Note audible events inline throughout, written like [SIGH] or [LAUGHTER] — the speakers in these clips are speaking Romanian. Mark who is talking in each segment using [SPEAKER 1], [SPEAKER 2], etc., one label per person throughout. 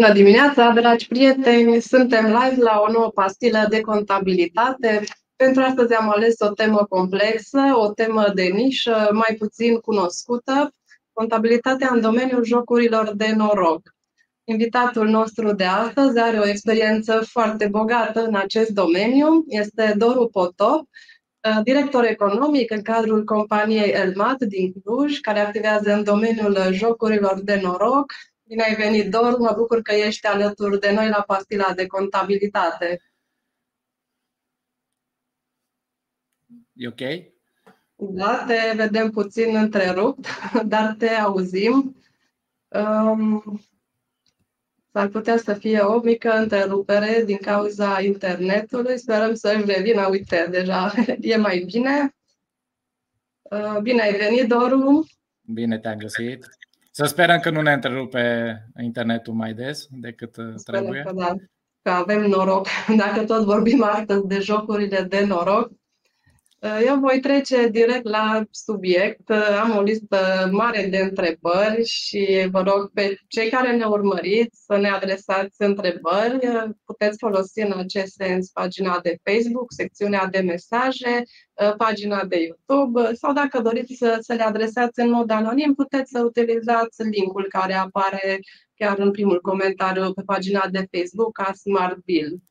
[SPEAKER 1] Bună dimineața, dragi prieteni! Suntem live la o nouă pastilă de contabilitate. Pentru astăzi am ales o temă complexă, o temă de nișă, mai puțin cunoscută, contabilitatea în domeniul jocurilor de noroc. Invitatul nostru de astăzi are o experiență foarte bogată în acest domeniu. Este Doru Potop, director economic în cadrul companiei Elmat din Cluj, care activează în domeniul jocurilor de noroc, Bine ai venit, Dor! Mă bucur că ești alături de noi la pastila de contabilitate.
[SPEAKER 2] E ok?
[SPEAKER 1] Da, te vedem puțin întrerupt, [LAUGHS] dar te auzim. Um, s-ar putea să fie o mică întrerupere din cauza internetului. Sperăm să-și revină. Uite, deja [LAUGHS] e mai bine. Uh, bine ai venit, Doru!
[SPEAKER 2] Bine te-am găsit! Să sperăm că nu ne întrerupe internetul mai des decât uh, Sperăm trebuie.
[SPEAKER 1] Că, da, că avem noroc. [LAUGHS] Dacă tot vorbim astăzi de jocurile de noroc, uh, eu voi trece direct la subiect. Uh, am o listă mare de întrebări și vă rog pe cei care ne urmăriți să ne adresați întrebări. Puteți folosi în acest sens pagina de Facebook, secțiunea de mesaje, pagina de YouTube sau dacă doriți să, să le adresați în mod anonim, puteți să utilizați linkul care apare chiar în primul comentariu pe pagina de Facebook a Smart Bill.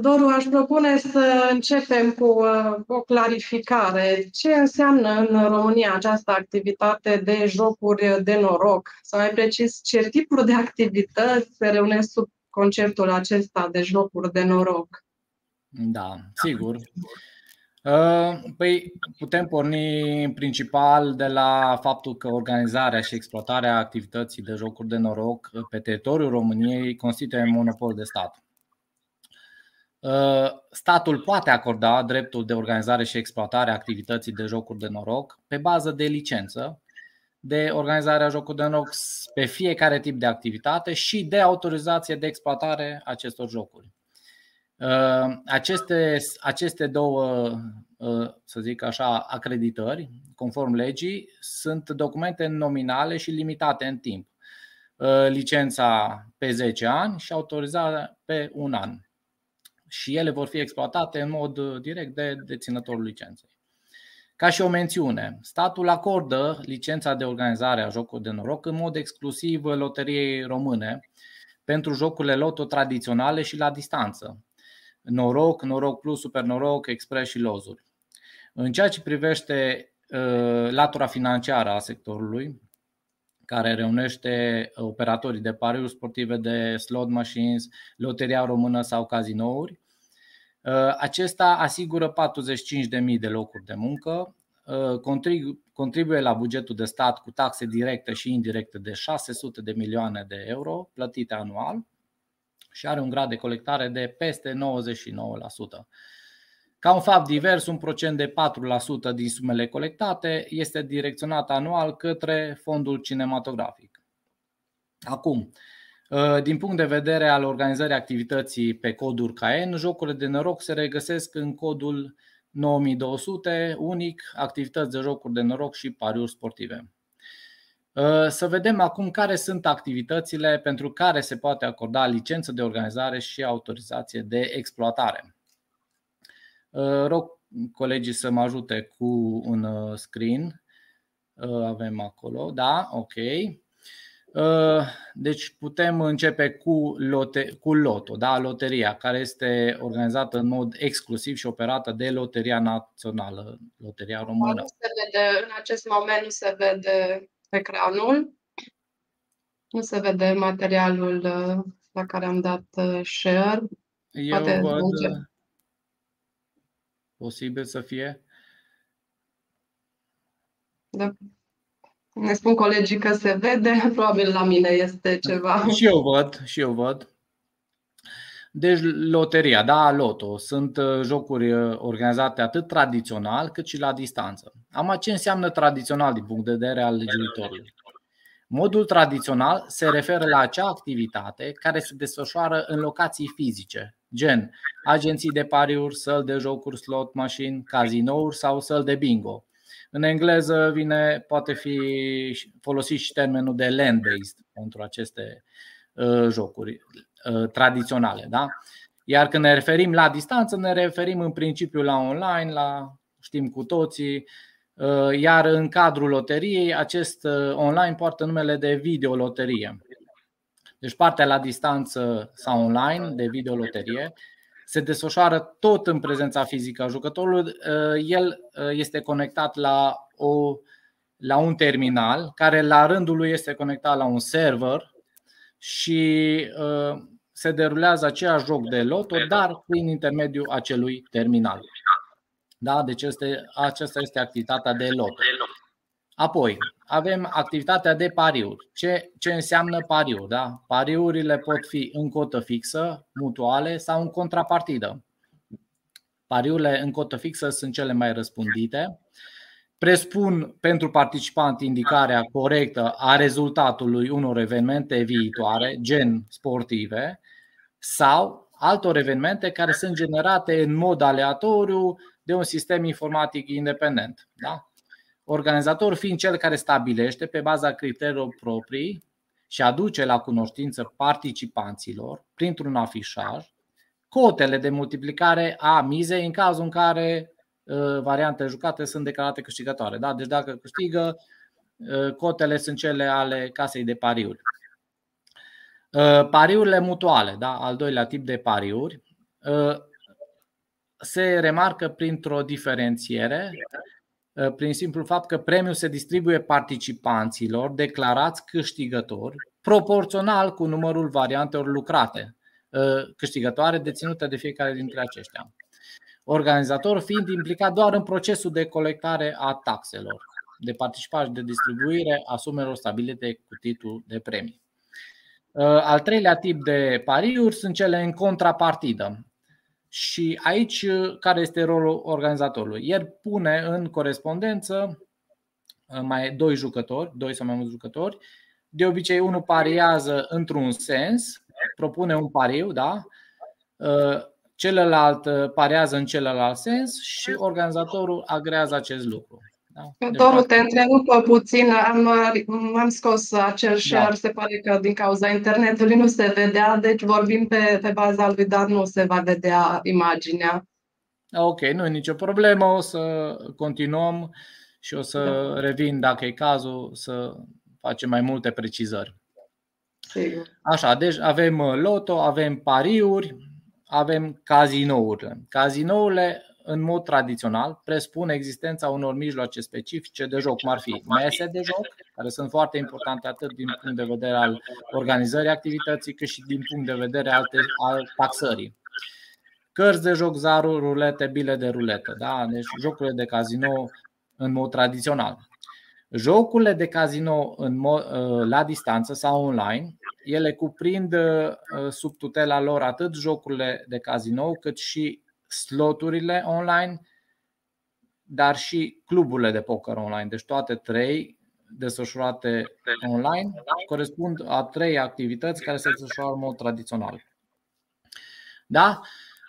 [SPEAKER 1] Doru, aș propune să începem cu o clarificare. Ce înseamnă în România această activitate de jocuri de noroc? Sau mai precis, ce tipuri de activități se reunesc sub conceptul acesta de jocuri de noroc?
[SPEAKER 2] Da, sigur. Uh, păi putem porni în principal de la faptul că organizarea și exploatarea activității de jocuri de noroc pe teritoriul României constituie monopol de stat. Uh, statul poate acorda dreptul de organizare și exploatare a activității de jocuri de noroc pe bază de licență de organizare a jocurilor de noroc pe fiecare tip de activitate și de autorizație de exploatare a acestor jocuri. Uh, aceste, aceste două, uh, să zic așa, acreditări, conform legii, sunt documente nominale și limitate în timp. Uh, licența pe 10 ani și autorizarea pe un an. Și ele vor fi exploatate în mod direct de deținătorul licenței. Ca și o mențiune, statul acordă licența de organizare a jocului de noroc în mod exclusiv loteriei române pentru jocurile loto tradiționale și la distanță, noroc, noroc plus, super noroc, express și lozuri. În ceea ce privește uh, latura financiară a sectorului, care reunește operatorii de pariuri sportive de slot machines, loteria română sau cazinouri, uh, acesta asigură 45.000 de locuri de muncă, uh, contribuie la bugetul de stat cu taxe directe și indirecte de 600 de milioane de euro plătite anual și are un grad de colectare de peste 99%. Ca un fapt divers, un procent de 4% din sumele colectate este direcționat anual către fondul cinematografic. Acum, ă, din punct de vedere al organizării activității pe codul KN, jocurile de noroc se regăsesc în codul 9200, unic, activități de jocuri de noroc și pariuri sportive. Uh, să vedem acum care sunt activitățile pentru care se poate acorda licență de organizare și autorizație de exploatare. Uh, rog colegii să mă ajute cu un uh, screen. Avem acolo, da, ok. Deci putem începe cu, lote, cu Loto, da, loteria, care este organizată în mod exclusiv și operată de Loteria Națională, Loteria Română. Nu
[SPEAKER 1] se vede, în acest moment nu se vede ecranul. Nu se vede materialul uh, la care am dat uh, share.
[SPEAKER 2] Eu Poate văd merge. Uh, posibil să fie.
[SPEAKER 1] Da. Ne spun colegii că se vede, [LAUGHS] probabil la mine este ceva.
[SPEAKER 2] Și eu văd, și eu văd. Deci loteria, da, loto, sunt jocuri organizate atât tradițional cât și la distanță. Am ce înseamnă tradițional din punct de vedere al legiuitorului. Modul tradițional se referă la acea activitate care se desfășoară în locații fizice, gen agenții de pariuri, săl de jocuri, slot machine, cazinouri sau săl de bingo. În engleză vine, poate fi folosit și termenul de land-based pentru aceste jocuri tradiționale. Da? Iar când ne referim la distanță, ne referim în principiu la online, la știm cu toții, iar în cadrul loteriei, acest online poartă numele de videoloterie. Deci partea la distanță sau online de videoloterie se desfășoară tot în prezența fizică a jucătorului. El este conectat la, o, la un terminal care la rândul lui este conectat la un server și se derulează aceeași joc de loto, dar prin intermediul acelui terminal. Da? Deci este, aceasta este activitatea de loto. Apoi, avem activitatea de pariuri. Ce, ce înseamnă pariuri? Da? Pariurile pot fi în cotă fixă, mutuale sau în contrapartidă. Pariurile în cotă fixă sunt cele mai răspândite. Presupun pentru participant indicarea corectă a rezultatului unor evenimente viitoare, gen sportive, sau altor evenimente care sunt generate în mod aleatoriu de un sistem informatic independent. Da? Organizatorul fiind cel care stabilește pe baza criteriilor proprii și aduce la cunoștință participanților printr-un afișaj cotele de multiplicare a mizei în cazul în care uh, variantele jucate sunt declarate câștigătoare. Da? Deci dacă câștigă, uh, cotele sunt cele ale casei de pariuri. Uh, pariurile mutuale, da? al doilea tip de pariuri, se remarcă printr-o diferențiere Uh, prin simplul fapt că premiul se distribuie participanților declarați câștigători proporțional cu numărul variantelor lucrate, uh, câștigătoare deținute de fiecare dintre aceștia. Organizator fiind implicat doar în procesul de colectare a taxelor, de participare și de distribuire a sumelor stabilite cu titlul de premii. Uh, al treilea tip de pariuri sunt cele în contrapartidă, și aici, uh, care este rolul organizatorului? El pune în corespondență uh, mai doi jucători, doi sau mai mulți jucători. De obicei, unul pariază într-un sens, propune un pariu, da? Uh, celălalt pariază în celălalt sens și organizatorul agrează acest lucru.
[SPEAKER 1] Da? Doru, te întrerupă puțin. Am, am scos acel da. share, da. se pare că din cauza internetului nu se vedea, deci vorbim pe, pe baza lui, dar nu se va vedea imaginea.
[SPEAKER 2] Ok, nu e nicio problemă, o să continuăm și o să da. revin, dacă e cazul, să facem mai multe precizări.
[SPEAKER 1] Sigur.
[SPEAKER 2] Așa, deci avem loto, avem pariuri, avem cazinourile. Cazinourile în mod tradițional, presupune existența unor mijloace specifice de joc, cum ar fi mese de joc, care sunt foarte importante atât din punct de vedere al organizării activității, cât și din punct de vedere al, al taxării. Cărți de joc, zaruri, rulete, bile de ruletă, da? deci jocurile de casino în mod tradițional. Jocurile de casino în mod, ă, la distanță sau online, ele cuprind ă, sub tutela lor atât jocurile de casino cât și sloturile online, dar și cluburile de poker online. Deci toate trei desfășurate online corespund a trei activități care se desfășoară în mod tradițional. Da?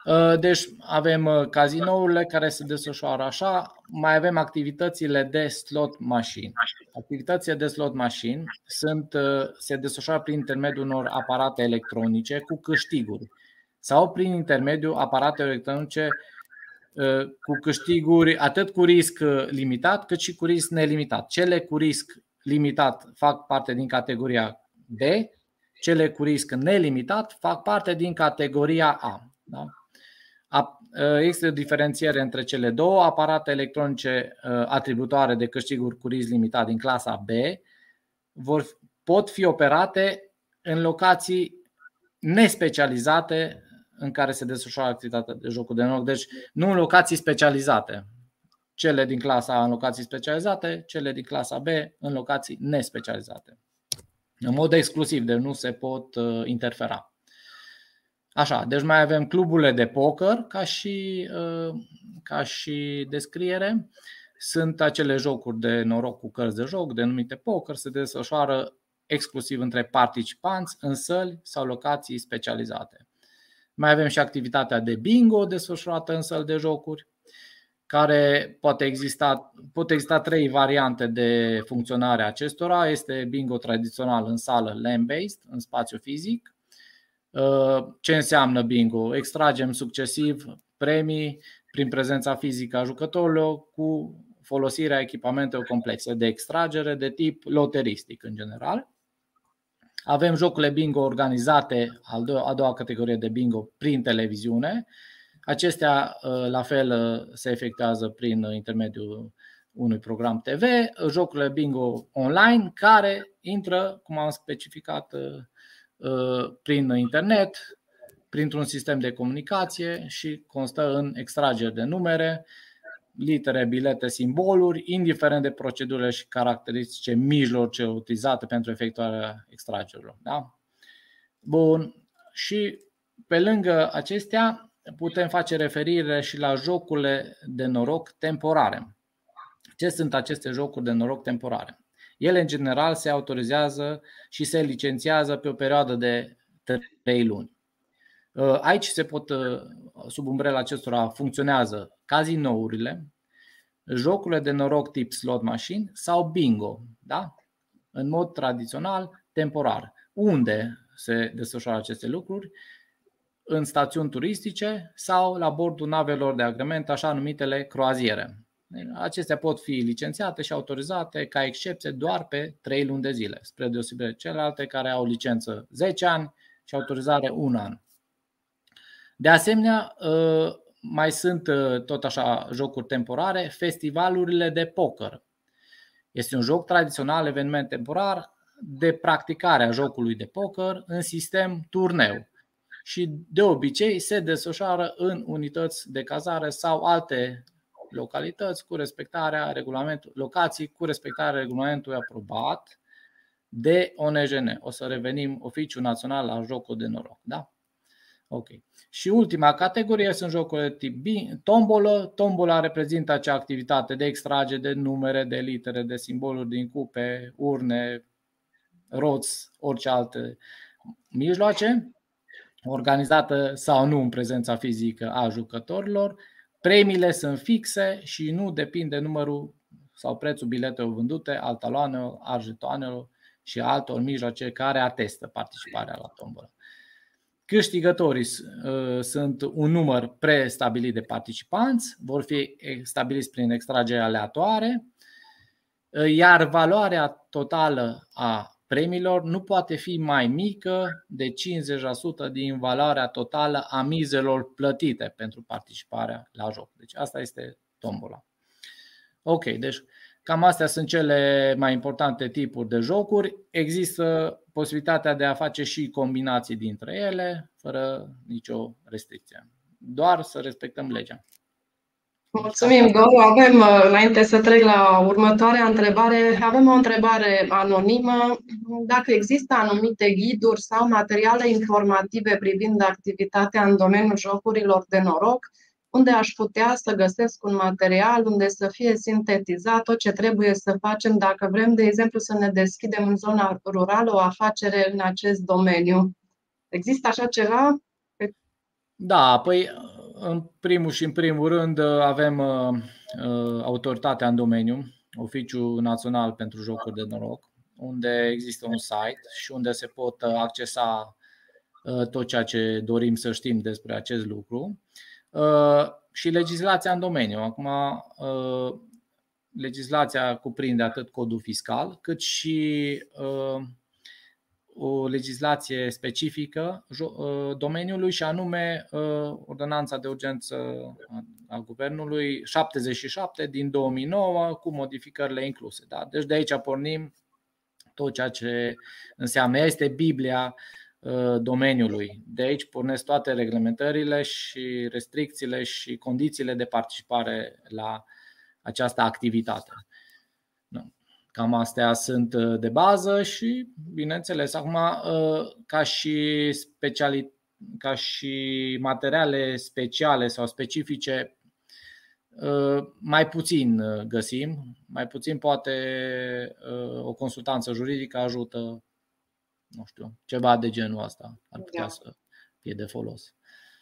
[SPEAKER 2] Uh, deci avem uh, cazinourile care se desfășoară așa, mai avem activitățile de slot machine. Activitățile de slot machine sunt, uh, se desfășoară prin intermediul unor aparate electronice cu câștiguri sau prin intermediul aparatelor electronice uh, cu câștiguri atât cu risc uh, limitat cât și cu risc nelimitat. Cele cu risc limitat fac parte din categoria D, cele cu risc nelimitat fac parte din categoria A. Da? Uh, există o diferențiere între cele două aparate electronice atributoare de câștiguri cu risc limitat din clasa B vor, pot fi operate în locații nespecializate în care se desfășoară activitatea de jocuri de noroc. Deci nu în locații specializate. Cele din clasa A în locații specializate, cele din clasa B în locații nespecializate. În mod exclusiv, deci nu se pot uh, interfera. Așa, deci mai avem cluburile de poker ca și, uh, ca și descriere. Sunt acele jocuri de noroc cu cărți de joc, denumite poker, se desfășoară exclusiv între participanți în săli sau locații specializate. Mai avem și activitatea de bingo desfășurată în săl de jocuri. care poate exista, pot exista trei variante de funcționare a acestora. Este bingo tradițional în sală, land-based, în spațiu fizic. Uh, ce înseamnă bingo? Extragem succesiv premii prin prezența fizică a jucătorilor cu folosirea echipamentelor complexe de extragere de tip loteristic în general. Avem jocurile bingo organizate, a doua categorie de bingo, prin televiziune, Acestea, uh, la fel, uh, se efectuează prin intermediul unui program TV, jocurile bingo online care intră, cum am specificat, uh, prin internet, printr-un sistem de comunicație și constă în extrageri de numere, litere, bilete, simboluri, indiferent de procedurile și caracteristice mijloace utilizate pentru efectuarea extragerilor. Da? Bun. Și pe lângă acestea, putem face referire și la jocurile de noroc temporare. Ce sunt aceste jocuri de noroc temporare? Ele, în general, se autorizează și se licențiază pe o perioadă de 3 luni. Uh, aici se pot, uh, sub umbrela acestora, funcționează cazinourile, jocurile de noroc tip slot machine sau bingo, da? în mod tradițional, temporar. Unde se desfășoară aceste lucruri? în stațiuni turistice sau la bordul navelor de agrement, așa numitele croaziere. Acestea pot fi licențiate și autorizate ca excepție doar pe 3 luni de zile, spre deosebire de celelalte care au licență 10 ani și autorizare 1 an. De asemenea, ă, mai sunt ă, tot așa jocuri temporare, festivalurile de poker. Este un joc tradițional, eveniment temporar de practicare a jocului de poker în sistem turneu și de obicei se desfășoară în unități de cazare sau alte localități cu respectarea regulamentului, locații cu respectarea regulamentului aprobat de ONJN. O să revenim Oficiul Național la Jocul de Noroc. Da? Ok. Și ultima categorie sunt jocurile tip B, tombolă. Tombola reprezintă acea activitate de extrage de numere, de litere, de simboluri din cupe, urne, roți, orice alte mijloace organizată sau nu în prezența fizică a jucătorilor. Premiile sunt fixe și nu depind de numărul sau prețul biletelor vândute, al taloanelor, al jetoanelor și altor mijloace care atestă participarea la tombolă. Câștigătorii uh, sunt un număr prestabilit de participanți, vor fi stabiliți prin extragere aleatoare, uh, iar valoarea totală a premiilor nu poate fi mai mică de 50% din valoarea totală a mizelor plătite pentru participarea la joc. Deci asta este tombola. Ok, deci cam astea sunt cele mai importante tipuri de jocuri. Există posibilitatea de a face și combinații dintre ele, fără nicio restricție. Doar să respectăm legea.
[SPEAKER 1] Mulțumim, Doru. Avem, uh, înainte să trec la următoarea întrebare, avem o întrebare anonimă. Dacă există anumite ghiduri sau materiale informative privind activitatea în domeniul jocurilor de noroc, unde aș putea să găsesc un material unde să fie sintetizat tot ce trebuie să facem dacă vrem, de exemplu, să ne deschidem în zona rurală o afacere în acest domeniu. Există așa ceva?
[SPEAKER 2] Da, păi în primul și în primul rând avem uh, uh, autoritatea în domeniu, Oficiul Național pentru Jocuri de Noroc, unde există un site și unde se pot uh, accesa tot ceea ce dorim să știm despre acest lucru și legislația în domeniu. Acum, legislația cuprinde atât codul fiscal, cât și o legislație specifică uh, domeniului și anume uh, Ordonanța de Urgență a Guvernului 77 din 2009 cu modificările incluse. Da? Deci de aici pornim tot ceea ce înseamnă. Este Biblia uh, domeniului. De aici pornesc toate reglementările și restricțiile și condițiile de participare la această activitate. Cam astea sunt uh, de bază și, bineînțeles, acum uh, ca și, speciali, ca și materiale speciale sau specifice, uh, mai puțin găsim, mai puțin poate o consultanță juridică ajută, nu știu, ceva de genul ăsta ar putea da. să fie de folos.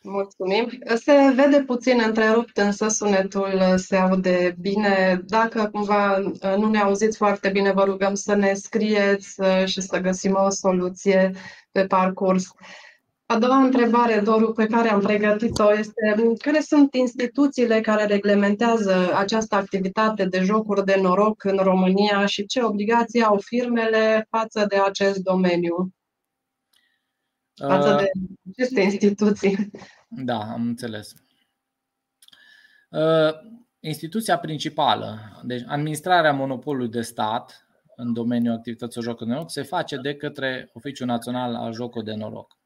[SPEAKER 1] Mulțumim. Se vede puțin întrerupt, însă sunetul se aude bine. Dacă cumva nu ne auziți foarte bine, vă rugăm să ne scrieți și să găsim o soluție pe parcurs. A doua întrebare, Doru, pe care am pregătit-o este care sunt instituțiile care reglementează această activitate de jocuri de noroc în România și ce obligații au firmele față de acest domeniu? Față uh, de aceste instituții.
[SPEAKER 2] Da, am înțeles. Uh, instituția principală, deci administrarea monopolului de stat în domeniul activităților jocuri de noroc, se face de către Oficiul Național al Jocului de Noroc.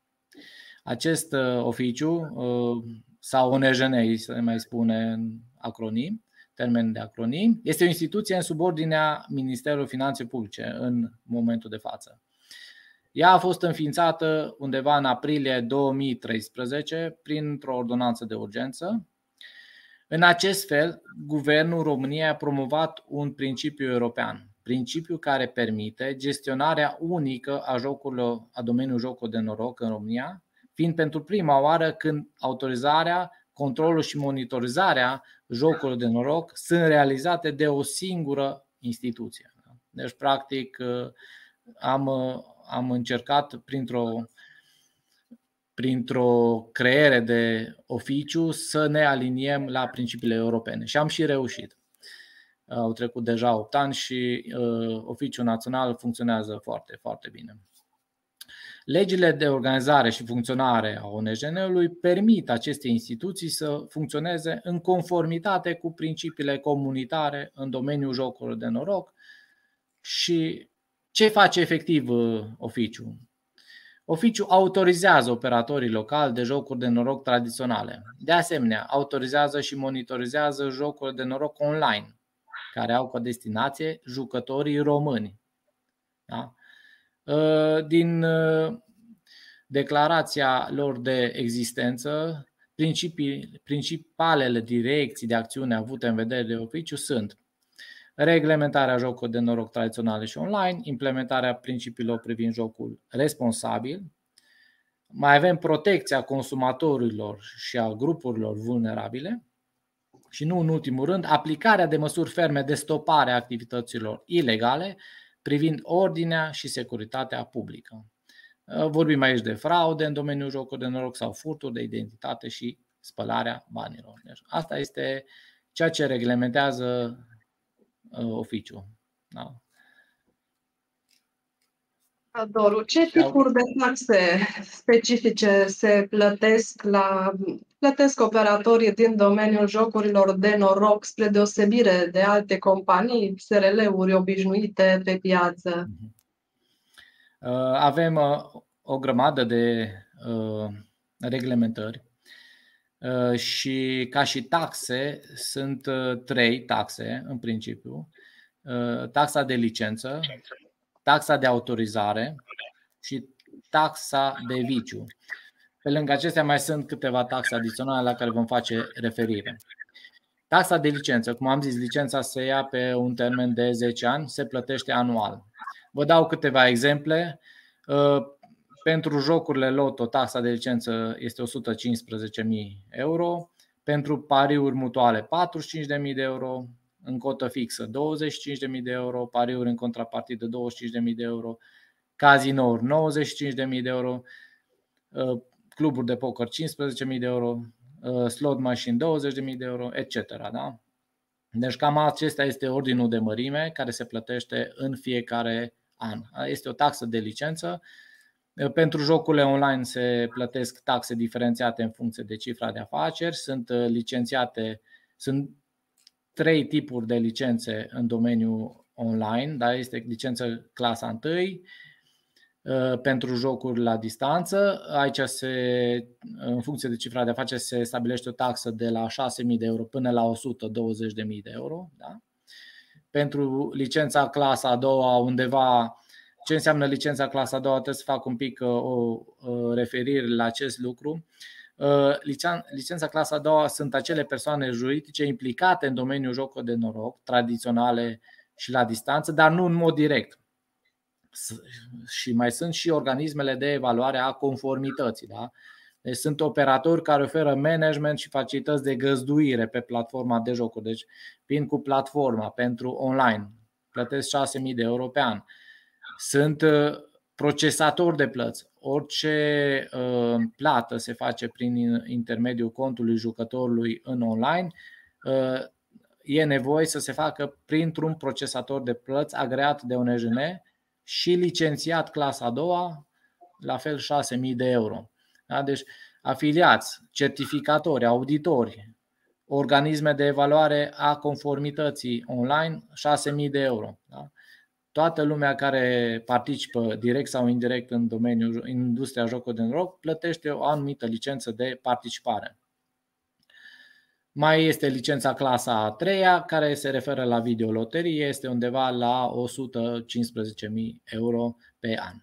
[SPEAKER 2] Acest uh, oficiu, uh, sau ONJN, se mai spune în acronim, termen de acronim, este o instituție în subordinea Ministerului Finanței Publice în momentul de față. Ea a fost înființată undeva în aprilie 2013 printr-o ordonanță de urgență. În acest fel, Guvernul României a promovat un principiu european, principiu care permite gestionarea unică a jocurilor, a domeniului jocului de noroc în România, fiind pentru prima oară când autorizarea, controlul și monitorizarea jocurilor de noroc sunt realizate de o singură instituție. Deci, practic, am, am încercat printr-o, printr-o creere de oficiu să ne aliniem la principiile europene și am și reușit. Au trecut deja 8 ani și uh, oficiul național funcționează foarte, foarte bine. Legile de organizare și funcționare a ONGN-ului permit acestei instituții să funcționeze în conformitate cu principiile comunitare în domeniul jocurilor de noroc și ce face efectiv uh, oficiul? Oficiul autorizează operatorii locali de jocuri de noroc tradiționale. De asemenea, autorizează și monitorizează jocuri de noroc online, care au ca destinație jucătorii români. Da? Uh, din uh, declarația lor de existență, principalele direcții de acțiune avute în vedere de oficiu sunt reglementarea jocurilor de noroc tradiționale și online, implementarea principiilor privind jocul responsabil, mai avem protecția consumatorilor și a grupurilor vulnerabile. Și nu în ultimul rând, aplicarea de măsuri ferme de stopare a activităților ilegale privind ordinea și securitatea publică. Uh, vorbim aici de fraude în domeniul jocului de noroc sau furturi de identitate și spălarea banilor. Deci asta este ceea ce reglementează uh, oficiul. Da.
[SPEAKER 1] Adoru, ce tipuri de taxe specifice se plătesc la plătesc operatorii din domeniul jocurilor de noroc spre deosebire de alte companii, SRL-uri obișnuite pe piață? Mhm.
[SPEAKER 2] Uh, avem uh, o grămadă de uh, reglementări și ca și taxe sunt trei taxe în principiu. Taxa de licență, taxa de autorizare și taxa de viciu. Pe lângă acestea mai sunt câteva taxe adiționale la care vom face referire. Taxa de licență, cum am zis, licența se ia pe un termen de 10 ani, se plătește anual. Vă dau câteva exemple. Uh, pentru jocurile loto, taxa de licență este 115.000 euro. Pentru pariuri mutuale, 45.000 de euro. În cotă fixă, 25.000 de euro. Pariuri în contrapartidă, 25.000 de euro. Cazinouri, 95.000 de euro. Uh, cluburi de poker, 15.000 de euro. Uh, slot machine, 20.000 de euro, etc. Da? Deci cam acesta este ordinul de mărime care se plătește în fiecare an. Este o taxă de licență. Pentru jocurile online se plătesc taxe diferențiate în funcție de cifra de afaceri. Sunt uh, licențiate, sunt trei tipuri de licențe în domeniul online. Da? Este licență clasa 1, uh, pentru jocuri la distanță. Aici se, în funcție de cifra de afaceri se stabilește o taxă de la 6.000 de euro până la 120.000 de euro. Da? pentru licența clasa a doua undeva ce înseamnă licența clasa a doua, trebuie să fac un pic uh, o referire la acest lucru. Uh, licența clasa a doua sunt acele persoane juridice implicate în domeniul jocului de noroc, tradiționale și la distanță, dar nu în mod direct. Și mai sunt și organismele de evaluare a conformității. Da? Deci sunt operatori care oferă management și facilități de găzduire pe platforma de jocuri. Deci vin cu platforma pentru online, plătesc 6.000 de euro pe an. Sunt uh, procesatori de plăți. Orice uh, plată se face prin intermediul contului jucătorului în online, uh, e nevoie să se facă printr-un procesator de plăți agreat de ONJN și licențiat clasa a doua, la fel 6.000 de euro. Da? Deci afiliați, certificatori, auditori, organisme de evaluare a conformității online, 6.000 de euro. Da? Toată lumea care participă direct sau indirect în domeniul în industria jocului de noroc plătește o anumită licență de participare. Mai este licența clasa a treia, care se referă la videoloterie, este undeva la 115.000 euro pe an.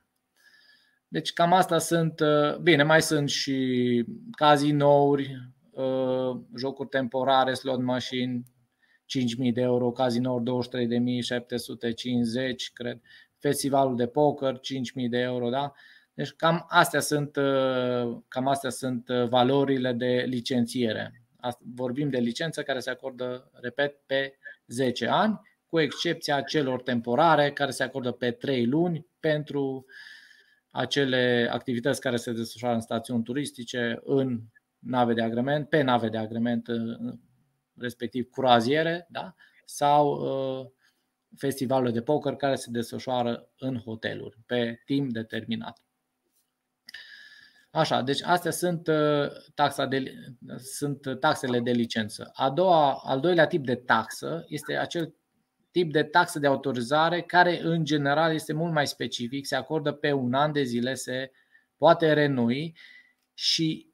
[SPEAKER 2] Deci cam asta sunt, uh, bine, mai sunt și cazinouri, uh, jocuri temporare, slot machine, 5.000 de euro, cazinouri 23.750, cred, festivalul de poker, 5.000 de euro, da? Deci cam astea sunt, uh, cam astea sunt valorile de licențiere. Vorbim de licență care se acordă, repet, pe 10 ani, cu excepția celor temporare care se acordă pe 3 luni pentru uh, acele activități care se desfășoară în stațiuni turistice, în nave de agrement, pe nave de agrement, respectiv curaziere, da? sau uh, festivalurile de poker care se desfășoară în hoteluri pe timp determinat. Așa, deci astea sunt, uh, taxa de, sunt taxele de licență. A doua, al doilea tip de taxă este acel tip de taxă de autorizare care în general este mult mai specific, se acordă pe un an de zile, se poate renui și uh,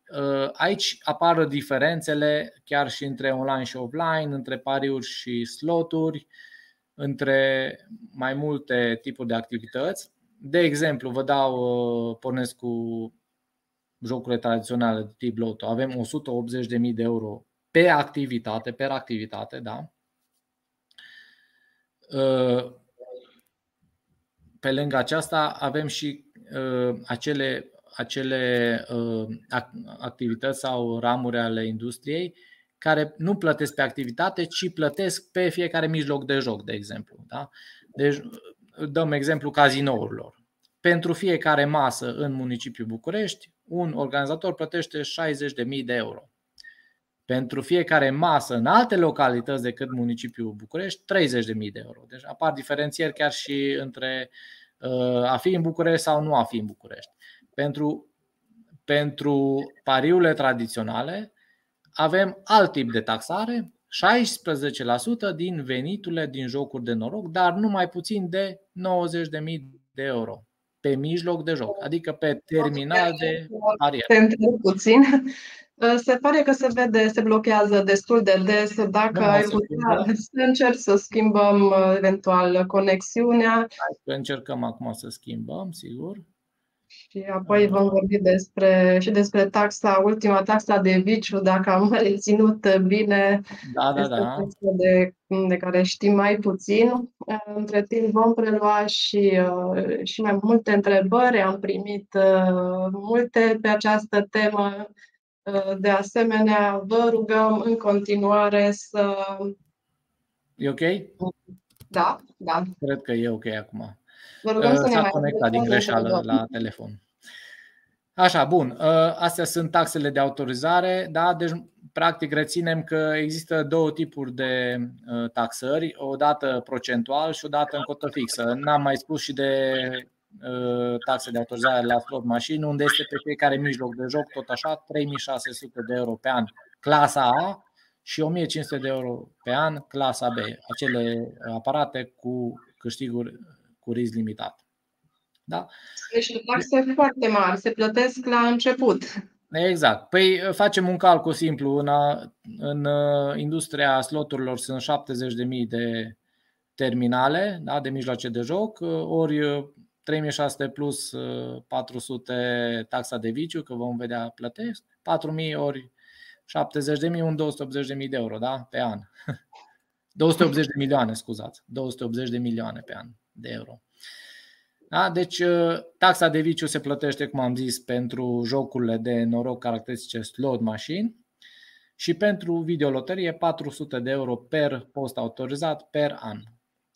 [SPEAKER 2] aici apar diferențele chiar și între online și offline, între pariuri și sloturi, între mai multe tipuri de activități. De exemplu, vă dau, uh, pornesc cu jocurile tradiționale de tip loto. Avem 180.000 de euro pe activitate, per activitate, da? Uh, pe lângă aceasta avem și uh, acele, acele uh, activități sau ramuri ale industriei care nu plătesc pe activitate, ci plătesc pe fiecare mijloc de joc, de exemplu. Da? Deci, dăm exemplu cazinourilor. Pentru fiecare masă în municipiul București, un organizator plătește 60.000 de euro. Pentru fiecare masă în alte localități decât municipiul București, 30.000 de euro. Deci apar diferențieri chiar și între uh, a fi în București sau nu a fi în București. Pentru, pentru pariurile tradiționale avem alt tip de taxare, 16% din veniturile din jocuri de noroc, dar nu mai puțin de 90.000 de euro pe mijloc de joc, adică pe terminal de parier.
[SPEAKER 1] Pentru puțin. Ă, [LAUGHS] se pare că se vede, se blochează destul de des. Dacă ai putea să încerci să schimbăm ă, eventual conexiunea.
[SPEAKER 2] Hai să încercăm acum să schimbăm, sigur.
[SPEAKER 1] Și apoi vom vorbi despre, și despre taxa, ultima taxa de viciu, dacă am reținut bine.
[SPEAKER 2] Da, da, da.
[SPEAKER 1] De, de care știm mai puțin. Între timp vom prelua și, și mai multe întrebări. Am primit multe pe această temă. De asemenea, vă rugăm în continuare să.
[SPEAKER 2] E ok?
[SPEAKER 1] Da, da.
[SPEAKER 2] Cred că e ok acum. Vă rugăm să S-a ne conectat din greșeală la telefon. Așa, bun. Ă, astea sunt taxele de autorizare. Da? Deci, practic, reținem că există două tipuri de ă, taxări, o dată procentual și o dată în cotă fixă. N-am mai spus și de ă, taxe de autorizare la slot mașini, unde este pe fiecare mijloc de joc, tot așa, 3600 de euro pe an clasa A și 1500 de euro pe an clasa B, acele aparate cu câștiguri cu risc limitat. Da?
[SPEAKER 1] Deci taxe foarte mari, se plătesc la început.
[SPEAKER 2] Exact. Păi facem un calcul simplu. În, în uh, industria sloturilor sunt 70.000 de terminale, da, de mijloace de joc, uh, ori 3600 uh, plus 400 taxa de viciu, că vom vedea plătesc, 4000 ori 70.000, un 280.000 de euro da, pe an. [LAUGHS] 280 de milioane, scuzați. 280 de milioane pe an de euro. Da? Deci taxa de viciu se plătește, cum am zis, pentru jocurile de noroc caracteristice slot machine și pentru videoloterie 400 de euro per post autorizat per an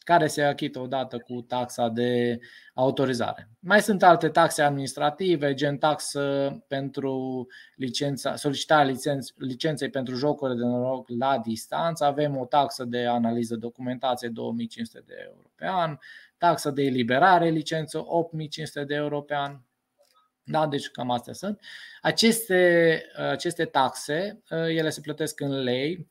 [SPEAKER 2] care se achită odată cu taxa de autorizare. Mai sunt alte taxe administrative, gen taxă pentru licența, solicitarea licenț, licenței pentru jocuri de noroc la distanță, avem o taxă de analiză documentație 2500 de euro pe an, taxă de eliberare licență 8500 de euro pe an. Da, deci cam astea sunt. Aceste, aceste taxe, ele se plătesc în lei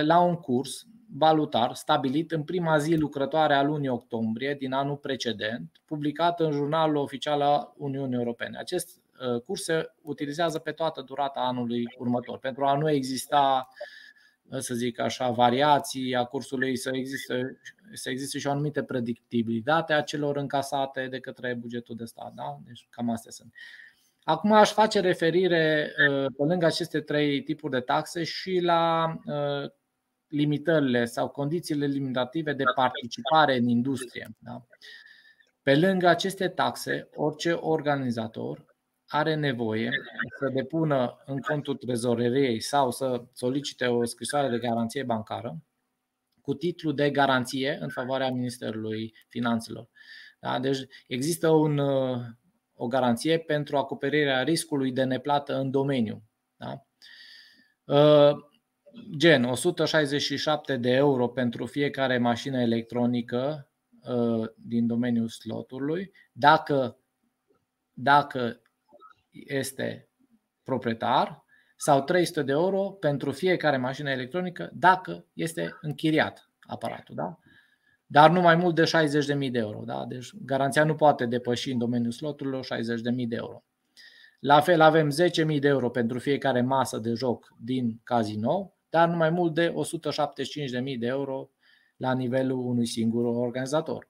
[SPEAKER 2] la un curs valutar stabilit în prima zi lucrătoare a lunii octombrie din anul precedent, publicat în jurnalul oficial al Uniunii Europene. Acest uh, curs se utilizează pe toată durata anului următor, pentru a nu exista, uh, să zic așa, variații a cursului, să existe, să existe și o anumită predictibilitate a celor încasate de către bugetul de stat. Da? Deci cam astea sunt. Acum aș face referire, uh, pe lângă aceste trei tipuri de taxe, și la limitările sau condițiile limitative de participare în industrie. Da? Pe lângă aceste taxe, orice organizator are nevoie să depună în contul trezoreriei sau să solicite o scrisoare de garanție bancară cu titlu de garanție în favoarea Ministerului Finanțelor. Da? Deci există un, o garanție pentru acoperirea riscului de neplată în domeniu. Da? gen 167 de euro pentru fiecare mașină electronică uh, din domeniul slotului, dacă, dacă este proprietar, sau 300 de euro pentru fiecare mașină electronică dacă este închiriat aparatul. Da? Dar nu mai mult de 60.000 de euro. Da? Deci garanția nu poate depăși în domeniul sloturilor 60.000 de euro. La fel avem 10.000 de euro pentru fiecare masă de joc din casino dar nu mai mult de 175.000 de euro la nivelul unui singur organizator.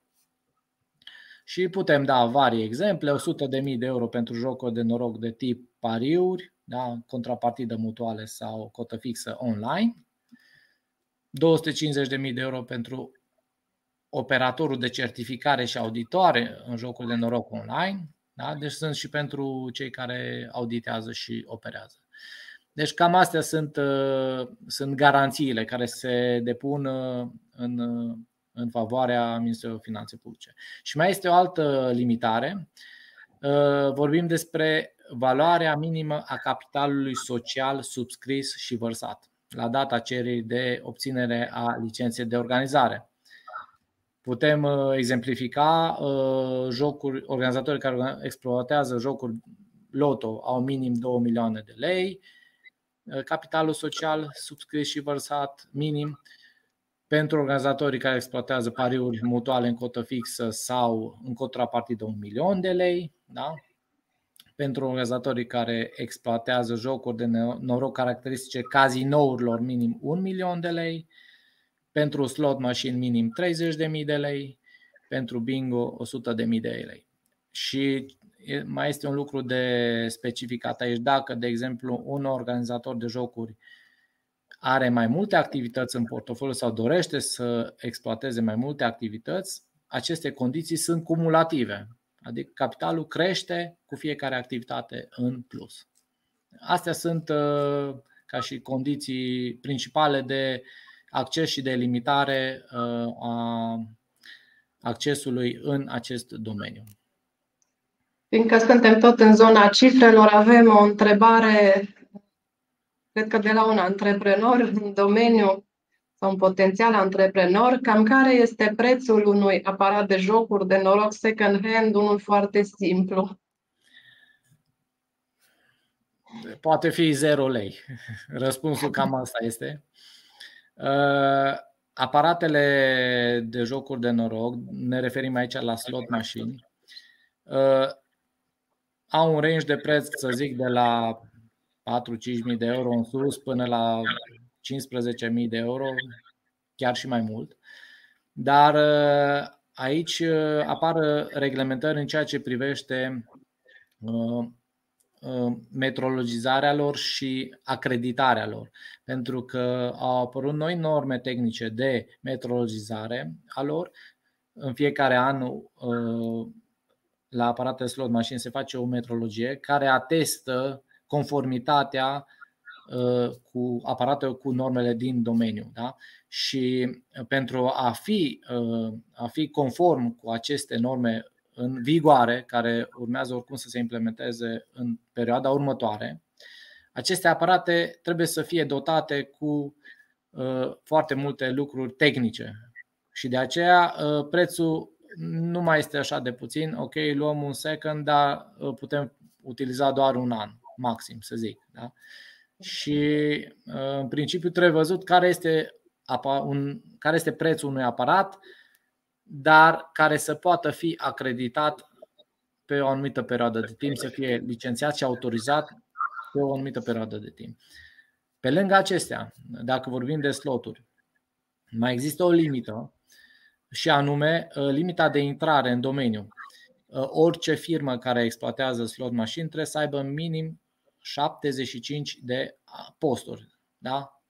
[SPEAKER 2] Și putem da vari exemple, 100.000 de euro pentru jocuri de noroc de tip pariuri, da, contrapartidă mutuale sau cotă fixă online, 250.000 de euro pentru operatorul de certificare și auditoare în jocuri de noroc online, da? deci sunt și pentru cei care auditează și operează. Deci cam astea sunt, uh, sunt garanțiile care se depun uh, în, uh, în favoarea Ministerului Finanțe Publice. Și mai este o altă limitare. Vorbim despre valoarea minimă a capitalului social subscris și vărsat la data cererii de obținere a licenței de organizare. Putem exemplifica jocuri, organizatorii care exploatează jocuri loto au minim 2 milioane de lei, Uh, capitalul social subscris și vărsat minim pentru organizatorii care exploatează pariuri mutuale în cotă fixă sau în contrapartidă un milion de lei, da? pentru organizatorii care exploatează jocuri de noroc caracteristice cazinourilor minim 1 milion de lei, pentru slot machine minim 30.000 de lei, pentru bingo 100.000 de lei. Și mai este un lucru de specificat aici. Dacă, de exemplu, un organizator de jocuri are mai multe activități în portofoliu sau dorește să exploateze mai multe activități, aceste condiții sunt cumulative. Adică capitalul crește cu fiecare activitate în plus. Astea sunt uh, ca și condiții principale de acces și de limitare uh, a accesului în acest domeniu.
[SPEAKER 1] Fiindcă suntem tot în zona cifrelor, avem o întrebare, cred că de la un antreprenor în domeniu sau un potențial antreprenor, cam care este prețul unui aparat de jocuri de noroc second hand, unul foarte simplu.
[SPEAKER 2] Poate fi 0 lei. [LAUGHS] Răspunsul cam asta este. Uh, aparatele de jocuri de noroc, ne referim aici la slot machine, uh, au un range de preț, să zic, de la 4-5 mii de euro în sus până la 15.000 de euro, chiar și mai mult. Dar uh, aici uh, apar reglementări în ceea ce privește uh, metrologizarea lor și acreditarea lor. Pentru că au apărut noi norme tehnice de metrologizare a lor. În fiecare an la aparatele slot machine se face o metrologie care atestă conformitatea uh, cu aparate cu normele din domeniu. Da? Și pentru a fi, uh, a fi conform cu aceste norme în vigoare, care urmează oricum să se implementeze în perioada următoare, aceste aparate trebuie să fie dotate cu uh, foarte multe lucruri tehnice. Și de aceea prețul nu mai este așa de puțin. Ok, luăm un second, dar putem utiliza doar un an maxim, să zic. Da? Și uh, în principiu trebuie văzut care este, un, care este prețul unui aparat, dar care să poată fi acreditat pe o anumită perioadă de timp, să fie licențiat și autorizat pe o anumită perioadă de timp. Pe lângă acestea, dacă vorbim de sloturi, mai există o limită și anume uh, limita de intrare în domeniu. Uh, orice firmă care exploatează slot machine trebuie să aibă minim 75 de posturi. Da?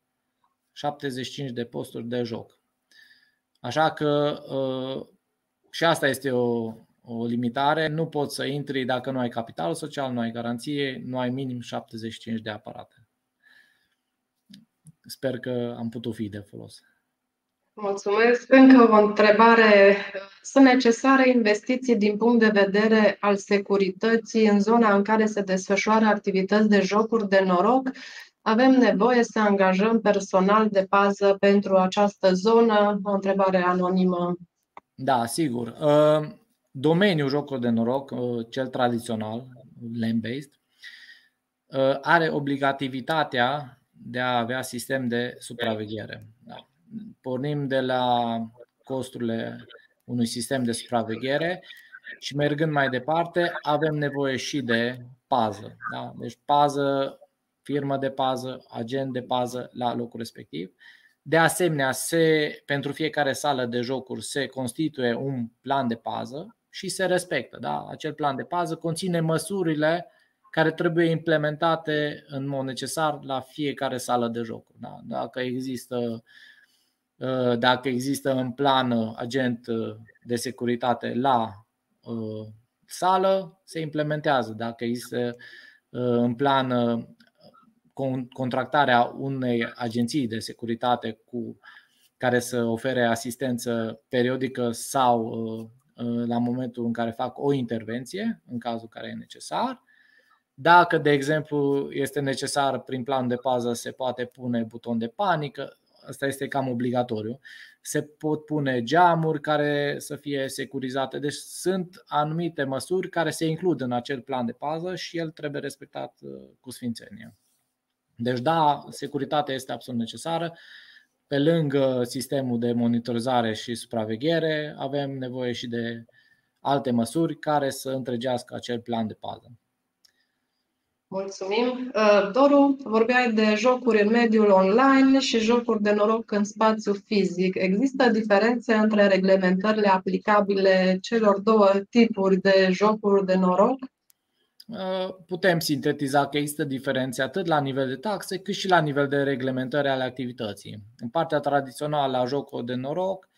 [SPEAKER 2] 75 de posturi de joc. Așa că uh, și asta este o, o limitare. Nu poți să intri dacă nu ai capital social, nu ai garanție, nu ai minim 75 de aparate. Sper că am putut fi de folos.
[SPEAKER 1] Mulțumesc. Încă o întrebare. Sunt necesare investiții din punct de vedere al securității în zona în care se desfășoară activități de jocuri de noroc? Avem nevoie să angajăm personal de pază pentru această zonă? O întrebare anonimă.
[SPEAKER 2] Da, sigur. Uh, domeniul jocuri de noroc, uh, cel tradițional, land-based, uh, are obligativitatea de a avea sistem de supraveghere. Da pornim de la costurile unui sistem de supraveghere și mergând mai departe, avem nevoie și de pază. Da? Deci pază, firmă de pază, agent de pază la locul respectiv. De asemenea, se, pentru fiecare sală de jocuri se constituie un plan de pază și se respectă. Da? Acel plan de pază conține măsurile care trebuie implementate în mod necesar la fiecare sală de jocuri. Da? Dacă există uh, Uh, dacă există în plan uh, agent uh, de securitate la sală, se implementează. Dacă există în plan contractarea unei agenții de securitate cu care să ofere asistență periodică sau la momentul în care fac o intervenție, în cazul care e necesar. Dacă, de exemplu, este necesar prin plan de pază, se poate pune buton de panică, asta este cam obligatoriu. Se pot pune geamuri care să fie securizate. Deci sunt anumite măsuri care se includ în acel plan de pază și el trebuie respectat uh, cu sfințenie. Deci da, securitatea este absolut necesară. Pe lângă sistemul de monitorizare și supraveghere, avem nevoie și de alte măsuri care să întregească acel plan de pază.
[SPEAKER 1] Mulțumim. Uh, Doru, vorbeai de jocuri în mediul online și jocuri de noroc în spațiu fizic. Există diferențe între reglementările aplicabile celor două tipuri de jocuri de noroc?
[SPEAKER 2] Uh, putem sintetiza că există diferențe atât la nivel de taxe cât și la nivel de reglementări ale activității. În partea tradițională a jocului de noroc,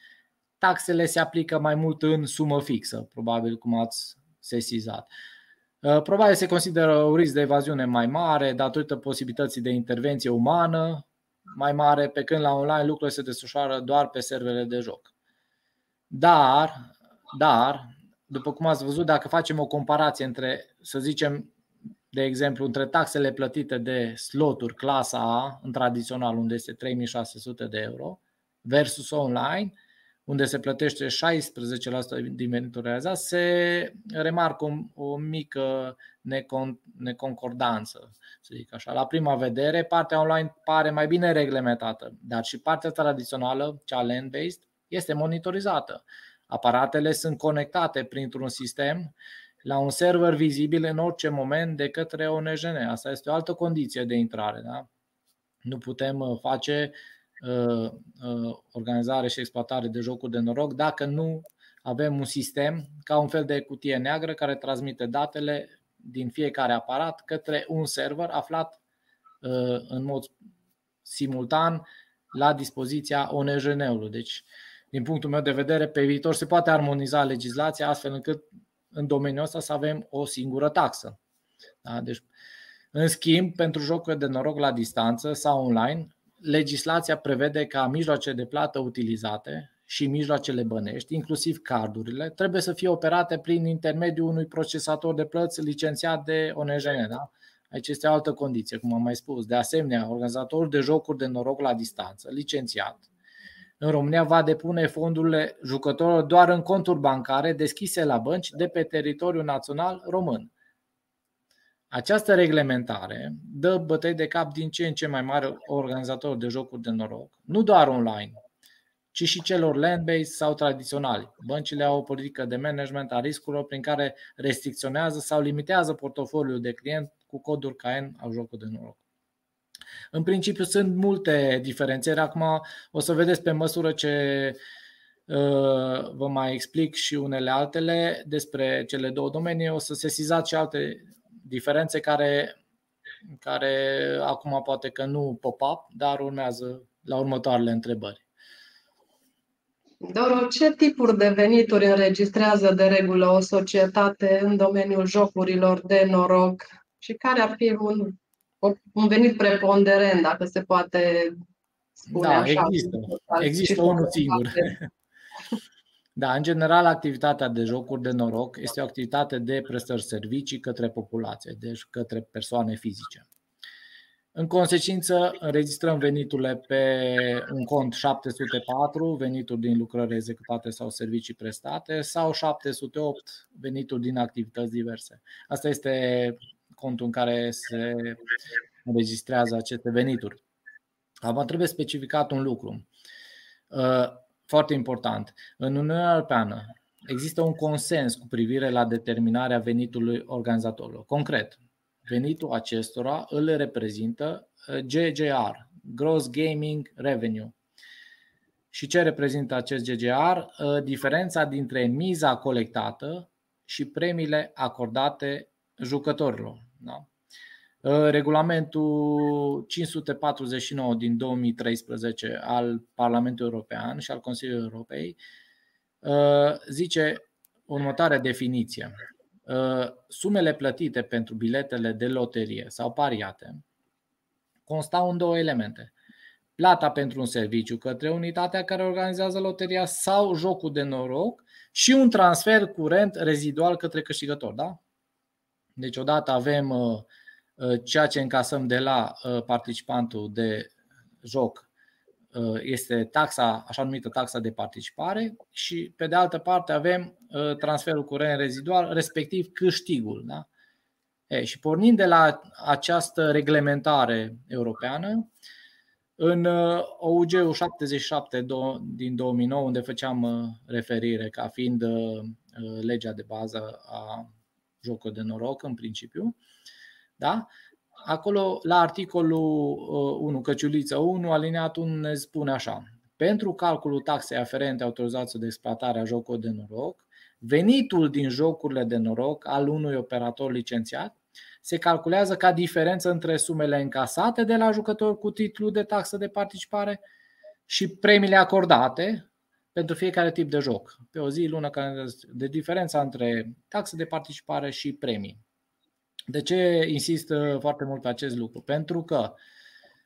[SPEAKER 2] taxele se aplică mai mult în sumă fixă, probabil cum ați sesizat. Uh, probabil se consideră un risc de evaziune mai mare datorită posibilității de intervenție umană mai mare, pe când la online lucrurile se desfășoară doar pe serverele de joc. Dar, dar, după cum ați văzut, dacă facem o comparație între, să zicem, de exemplu, între taxele plătite de sloturi clasa A, în tradițional, unde este 3600 de euro, versus online, unde se plătește 16% din venitul realizat, se remarcă o, o mică necon, neconcordanță, să zic așa. La prima vedere, partea online pare mai bine reglementată, dar și partea tradițională, cea land-based, este monitorizată. Aparatele sunt conectate printr-un sistem la un server vizibil în orice moment de către ONJN. Asta este o altă condiție de intrare. Da? Nu putem uh, face uh, Uh, uh, organizare și exploatare de jocuri de noroc dacă nu avem un sistem ca un fel de cutie neagră care transmite datele din fiecare aparat către un server aflat uh, în mod simultan la dispoziția ONJN-ului. Deci, din punctul meu de vedere, pe viitor se poate armoniza legislația astfel încât în domeniul ăsta să avem o singură taxă. Da? Deci, în schimb, pentru jocuri de noroc la distanță sau online, legislația prevede ca mijloace de plată utilizate și mijloacele bănești, inclusiv cardurile, trebuie să fie operate prin intermediul unui procesator de plăți licențiat de ONJN. Da? Aici este o altă condiție, cum am mai spus. De asemenea, organizatorul de jocuri de noroc la distanță, licențiat, în România va depune fondurile jucătorilor doar în conturi bancare deschise la bănci de pe teritoriul național român. Această reglementare dă bătăi de cap din ce în ce mai mari organizatori de jocuri de noroc, nu doar online, ci și celor land-based sau tradiționali. Băncile au o politică de management a riscurilor prin care restricționează sau limitează portofoliul de client cu coduri KN al jocului de noroc. În principiu sunt multe diferențieri. Acum o să vedeți pe măsură ce uh, vă mai explic și unele altele despre cele două domenii, o să se sesizați și alte diferențe care, care acum poate că nu pop-up, dar urmează la următoarele întrebări.
[SPEAKER 1] Doru, ce tipuri de venituri înregistrează de regulă o societate în domeniul jocurilor de noroc și care ar fi un, un venit preponderent, dacă se poate spune
[SPEAKER 2] da,
[SPEAKER 1] așa?
[SPEAKER 2] Există, există unul singur. Da, în general, activitatea de jocuri de noroc este o activitate de prestări servicii către populație, deci către persoane fizice. În consecință, înregistrăm veniturile pe un cont 704, venituri din lucrări executate sau servicii prestate, sau 708, venituri din activități diverse. Asta este contul în care se înregistrează aceste venituri. Acum trebuie specificat un lucru uh, foarte important. În Uniunea Europeană există un consens cu privire la determinarea venitului organizatorilor. Concret, Venitul acestora îl reprezintă GGR, uh, Gross Gaming Revenue. Și ce reprezintă acest GGR? Uh, diferența dintre miza colectată și premiile acordate jucătorilor. Da? Uh, regulamentul 549 din 2013 al Parlamentului European și al Consiliului Europei zice următoarea definiție. Uh, sumele plătite pentru biletele de loterie sau pariate constau în două elemente. Plata pentru un serviciu către unitatea care organizează loteria sau jocul de noroc și un transfer curent rezidual către câștigător. Da? Deci odată avem uh, uh, ceea ce încasăm de la participantul de joc Uh, este taxa, așa numită taxa de participare și pe de altă parte avem uh, transferul curent rezidual, respectiv câștigul. Da? E, și pornind de la această reglementare europeană, în uh, OUG-ul 77 din 2009, unde făceam referire ca fiind legea de bază a jocului de noroc în principiu, da? acolo la articolul 1, uh, căciuliță 1, alineatul 1 ne spune așa. Pentru calculul taxei aferente autorizației de exploatare a jocului de noroc, venitul din jocurile de noroc al unui operator licențiat se calculează ca diferență între sumele încasate de la jucător cu titlu de taxă de participare și premiile acordate pentru fiecare tip de joc. Pe o zi, lună, de diferența între taxă de participare și premii. De ce insist foarte mult pe acest lucru? Pentru că,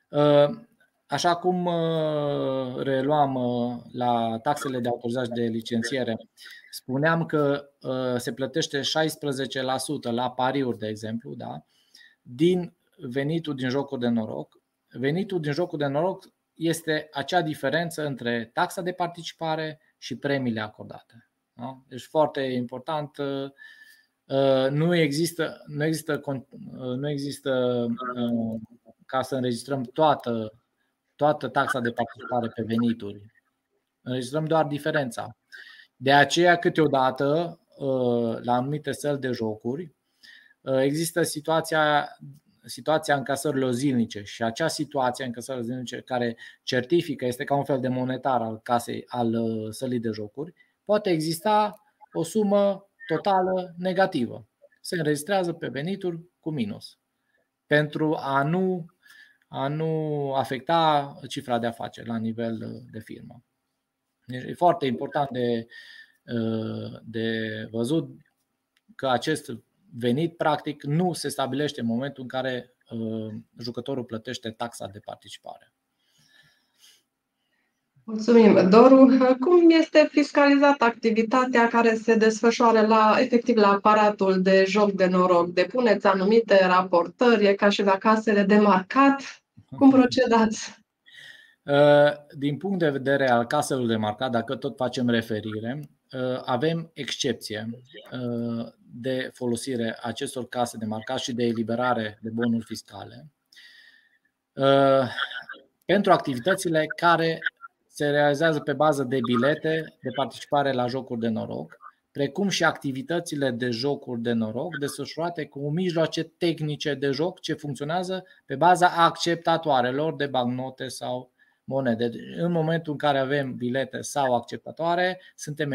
[SPEAKER 2] uh, așa cum uh, reluam uh, la taxele de autorizare de licențiere, spuneam că se plătește 16% la pariuri, de exemplu, da? din venitul din jocul de noroc. Venitul din jocul de noroc este acea diferență între taxa de participare și premiile acordate. Da? Deci foarte important Uh, nu există, nu există, uh, nu există uh, ca să înregistrăm toată, toată taxa de participare pe venituri. Înregistrăm doar diferența. De aceea, câteodată, la anumite săli de jocuri, există situația, situația încasărilor zilnice și acea situație încasărilor zilnice care certifică, este ca un fel de monetar al casei, al sălii de jocuri, poate exista o sumă totală negativă. Se înregistrează pe venituri cu minus pentru a nu, a nu afecta cifra de afaceri la nivel de firmă. Deci e foarte important de, de văzut că acest venit practic nu se stabilește în momentul în care jucătorul plătește taxa de participare.
[SPEAKER 1] Mulțumim. Doru, cum este fiscalizată activitatea care se desfășoară la, efectiv la aparatul de joc de noroc? Depuneți anumite raportări, e ca și la casele de marcat? Cum procedați?
[SPEAKER 2] Uh, din punct de vedere al caselor de marcat, dacă tot facem referire, uh, avem excepție uh, de folosire acestor case de marcat și de eliberare de bonuri fiscale pentru activitățile care se realizează pe bază de bilete de participare la jocuri de noroc, precum și activitățile de jocuri de noroc desfășurate cu mijloace tehnice de joc ce funcționează pe baza acceptatoarelor de bancnote sau monede. În momentul în care avem bilete sau acceptatoare, suntem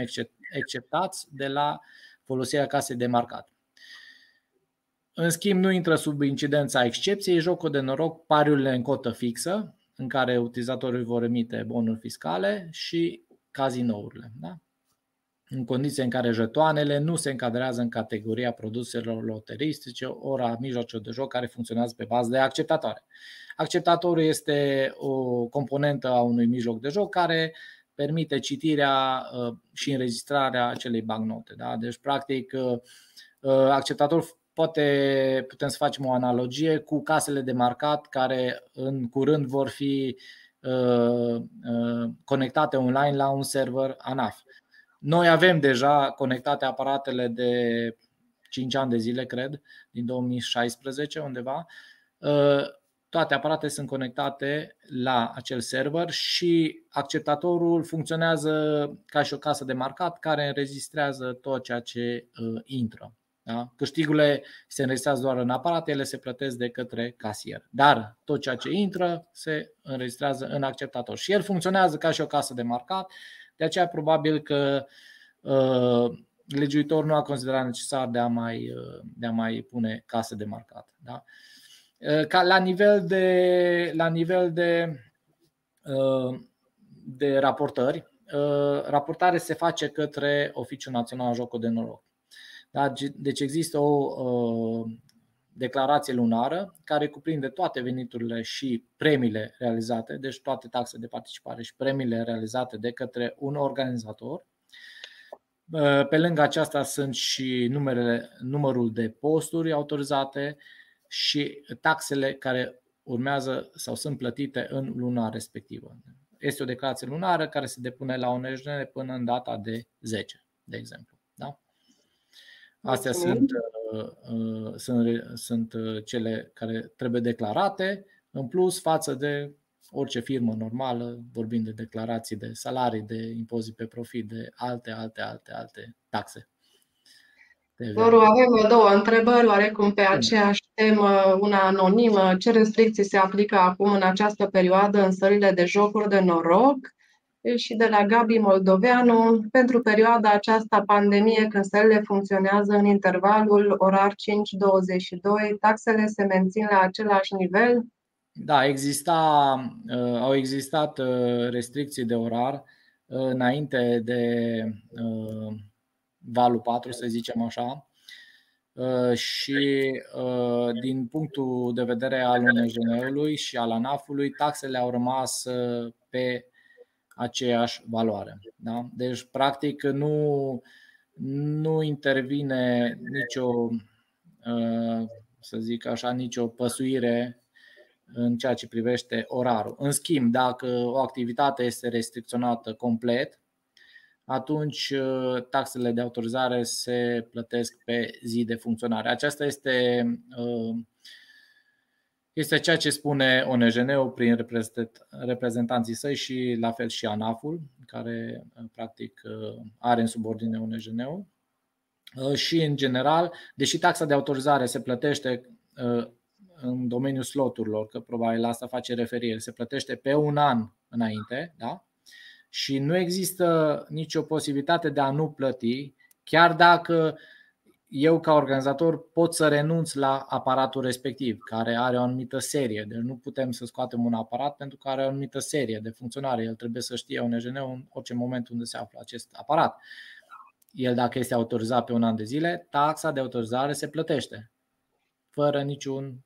[SPEAKER 2] exceptați de la folosirea casei de marcat. În schimb, nu intră sub incidența excepției jocul de noroc, pariurile în cotă fixă, în care utilizatorii vor emite bonuri fiscale și cazinourile. Da? În condiții în care jetoanele nu se încadrează în categoria produselor loteristice, ora mijloace de joc care funcționează pe bază de acceptatoare. Acceptatorul este o componentă a unui mijloc de joc care permite citirea uh, și înregistrarea acelei bancnote. Da? Deci, practic, uh, uh, acceptatorul poate, putem să facem o analogie cu casele de marcat care în curând vor fi conectate online la un server ANAF. Noi avem deja conectate aparatele de 5 ani de zile, cred, din 2016 undeva toate aparatele sunt conectate la acel server și acceptatorul funcționează ca și o casă de marcat care înregistrează tot ceea ce uh, intră. Da? Câștigurile se înregistrează doar în aparat, ele se plătesc de către casier. Dar tot ceea ce intră se înregistrează în acceptator. Și el funcționează ca și o casă de marcat, de aceea probabil că uh, legiuitor nu a considerat necesar de a mai, uh, de a mai pune case de marcat. Da? Uh, Uh, ca la nivel de, la nivel de, uh, de raportări, uh, raportare se face către Oficiul Național Jocul de Noroc. Da? Deci există o declarație lunară care cuprinde toate veniturile și premiile realizate, deci toate taxe de participare și premiile realizate de către un organizator. Pe lângă aceasta sunt și numerele, numărul de posturi autorizate, și taxele care urmează sau sunt plătite în luna respectivă. Este o declarație lunară care se depune la ONG până în data de 10, de exemplu. Da? Astea sunt, uh, uh, sunt, sunt uh, cele care trebuie declarate, în plus față de orice firmă normală, vorbim de declarații de salarii, de impozit pe profit, de alte, alte, alte, alte taxe.
[SPEAKER 1] Doru, avem două întrebări, oarecum pe aceeași temă, una anonimă. Ce restricții se aplică acum în această perioadă în sările de jocuri de noroc? Și de la Gabi Moldoveanu, pentru perioada aceasta pandemie, când sălile funcționează în intervalul orar 5-22, taxele se mențin la același nivel?
[SPEAKER 2] Da, exista, uh, au existat uh, restricții de orar uh, înainte de valul 4, să zicem așa. Uh, și uh, din punctul de vedere al UNJN-ului și al ANAF-ului, taxele au rămas uh, pe aceeași valoare. Da? Deci, practic, nu, nu intervine nicio, să zic așa, nicio păsuire în ceea ce privește orarul. În schimb, dacă o activitate este restricționată complet, atunci uh, taxele de autorizare se plătesc pe zi de funcționare. Aceasta este, uh, este ceea ce spune ONGN-ul prin reprezentanții săi și la fel și ANAF-ul, care uh, practic are în subordine ONGN-ul. Și în general, deși taxa de autorizare se plătește în domeniul sloturilor, că probabil la asta face referire, se plătește pe un an înainte, da? și nu există nicio posibilitate de a nu plăti, chiar dacă eu ca organizator pot să renunț la aparatul respectiv, care are o anumită serie. Deci nu putem să scoatem un aparat pentru că are o anumită serie de funcționare. El trebuie să știe ONGN în orice moment unde se află acest aparat. el dacă este autorizat pe un an de zile, taxa de autorizare se plătește fără niciun,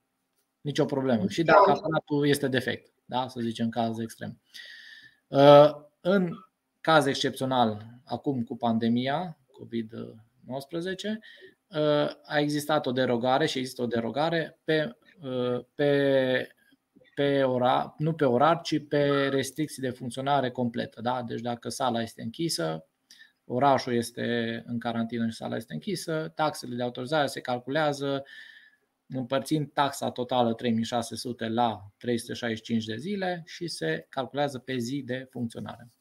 [SPEAKER 2] nicio problemă. Și dacă aparatul este defect, da? să zicem în caz extrem. Uh, în caz excepțional, acum cu pandemia COVID-19, uh, a existat o derogare și există o derogare pe, uh, pe, pe orar, nu pe orar, ci pe restricții de funcționare completă. Da? Deci dacă sala este închisă, orașul este în carantină și sala este închisă, taxele de autorizare se calculează împărțind taxa totală 3600 la 365 de zile și se calculează pe zi de funcționare.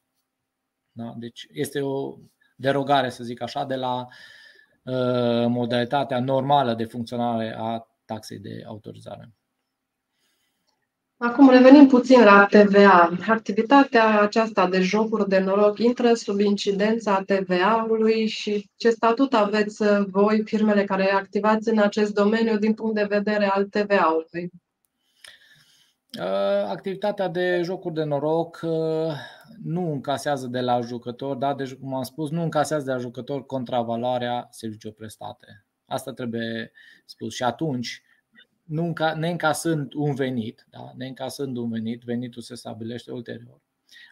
[SPEAKER 2] Da? Deci este o derogare, să zic așa, de la uh, modalitatea normală de funcționare a taxei de autorizare.
[SPEAKER 1] Acum revenim puțin la TVA. Activitatea aceasta de jocuri de noroc intră sub incidența TVA-ului și ce statut aveți voi, firmele care activați în acest domeniu din punct de vedere al TVA-ului?
[SPEAKER 2] Uh, activitatea de jocuri de noroc uh, nu încasează de la jucător, da? deci cum am spus, nu încasează de la jucător contravaloarea serviciilor prestate. Asta trebuie spus. Și atunci, nu neîncasând un venit, da? neîncasând un venit, venitul se stabilește ulterior.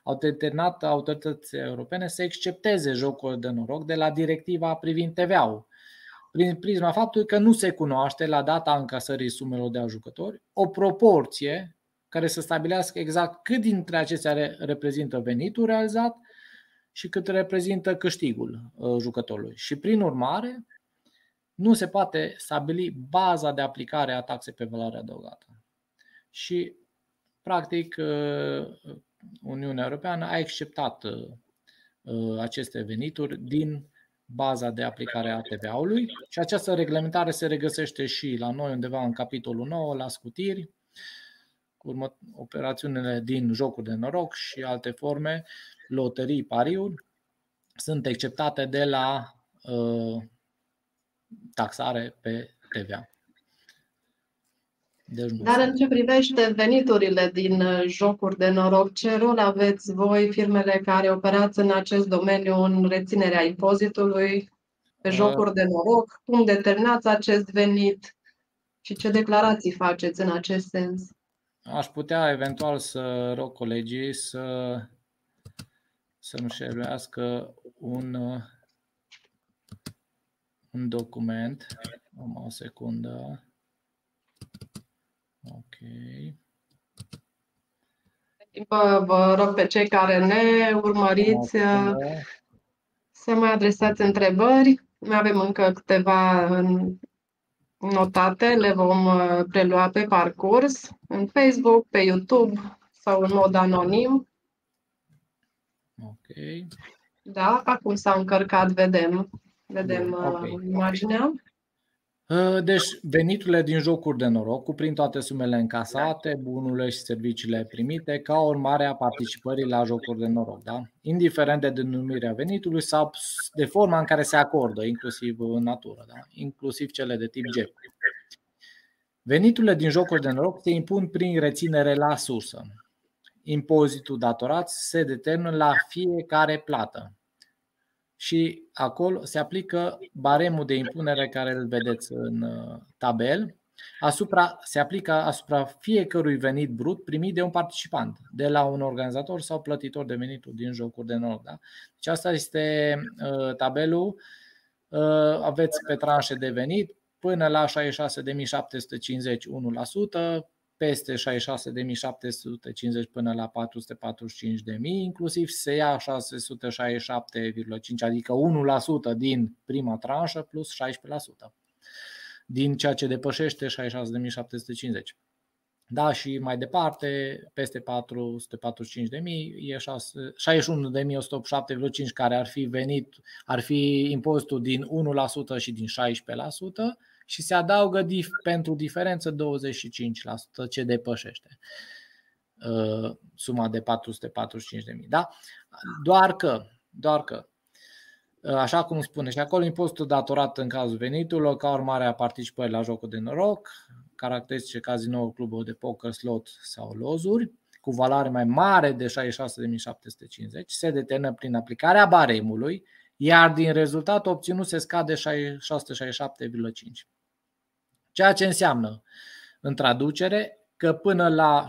[SPEAKER 2] Au determinat autoritățile europene să excepteze jocul de noroc de la directiva privind TVA-ul, prin prisma faptului că nu se cunoaște la data încasării sumelor de jucători o proporție care să stabilească exact cât dintre acestea reprezintă venitul realizat și cât reprezintă câștigul uh, jucătorului. Și prin urmare, nu se poate stabili baza de aplicare a taxei pe valoare adăugată. Și, practic, uh, Uniunea Europeană a acceptat uh, aceste venituri din baza de aplicare a TVA-ului și această reglementare se regăsește și la noi undeva în capitolul 9, la scutiri, urmă, operațiunile din jocuri de noroc și alte forme, loterii, pariuri, sunt acceptate de la uh, taxare pe TVA.
[SPEAKER 1] Deci Dar în ce privește veniturile din uh, jocuri de noroc, ce rol aveți voi, firmele care operați în acest domeniu, în reținerea impozitului pe uh. jocuri de noroc? Cum determinați acest venit și ce declarații faceți în acest sens?
[SPEAKER 2] Aș putea eventual să rog colegii să, să nu șeruiască un, un document. Am o secundă. Ok.
[SPEAKER 1] Vă, vă rog pe cei care ne urmăriți să mai adresați întrebări. Mai avem încă câteva în notate le vom uh, prelua pe parcurs, în Facebook, pe YouTube sau în mod anonim.
[SPEAKER 2] Ok.
[SPEAKER 1] Da, acum s-a încărcat, vedem, vedem Bun, okay. Uh, imaginea.
[SPEAKER 2] Uh, deci, veniturile din jocuri de noroc cuprind toate sumele încasate, bunurile și serviciile primite ca urmare a participării la jocuri de noroc, da? indiferent de denumirea venitului sau de forma în care se acordă, inclusiv în natură, da? inclusiv cele de tip G. Veniturile din jocuri de noroc se impun prin reținere la sursă. Impozitul datorat se determină la fiecare plată și acolo se aplică baremul de impunere care îl vedeți în uh, tabel. Asupra, se aplică asupra fiecărui venit brut primit de un participant, de la un organizator sau plătitor de venituri din jocuri de noroc. Da? Deci asta este uh, tabelul. Uh, aveți pe tranșe de venit până la 66.750 1%, peste 66.750 până la 445.000, inclusiv se ia 667,5, adică 1% din prima tranșă plus 16% din ceea ce depășește 66.750. Da, și mai departe, peste 445.000 e 61.187,5 care ar fi venit, ar fi impozitul din 1% și din 16%, și se adaugă dif- pentru diferență 25% ce depășește uh, suma de 445.000. Da? Doar că, doar că uh, Așa cum spune și acolo, impozitul datorat în cazul veniturilor, ca urmare a participării la jocul de noroc, caracteristice cazino, cluburi de poker, slot sau lozuri, cu valoare mai mare de 66.750, se determină prin aplicarea baremului iar din rezultat obținut se scade 667,5. Ceea ce înseamnă, în traducere, că până la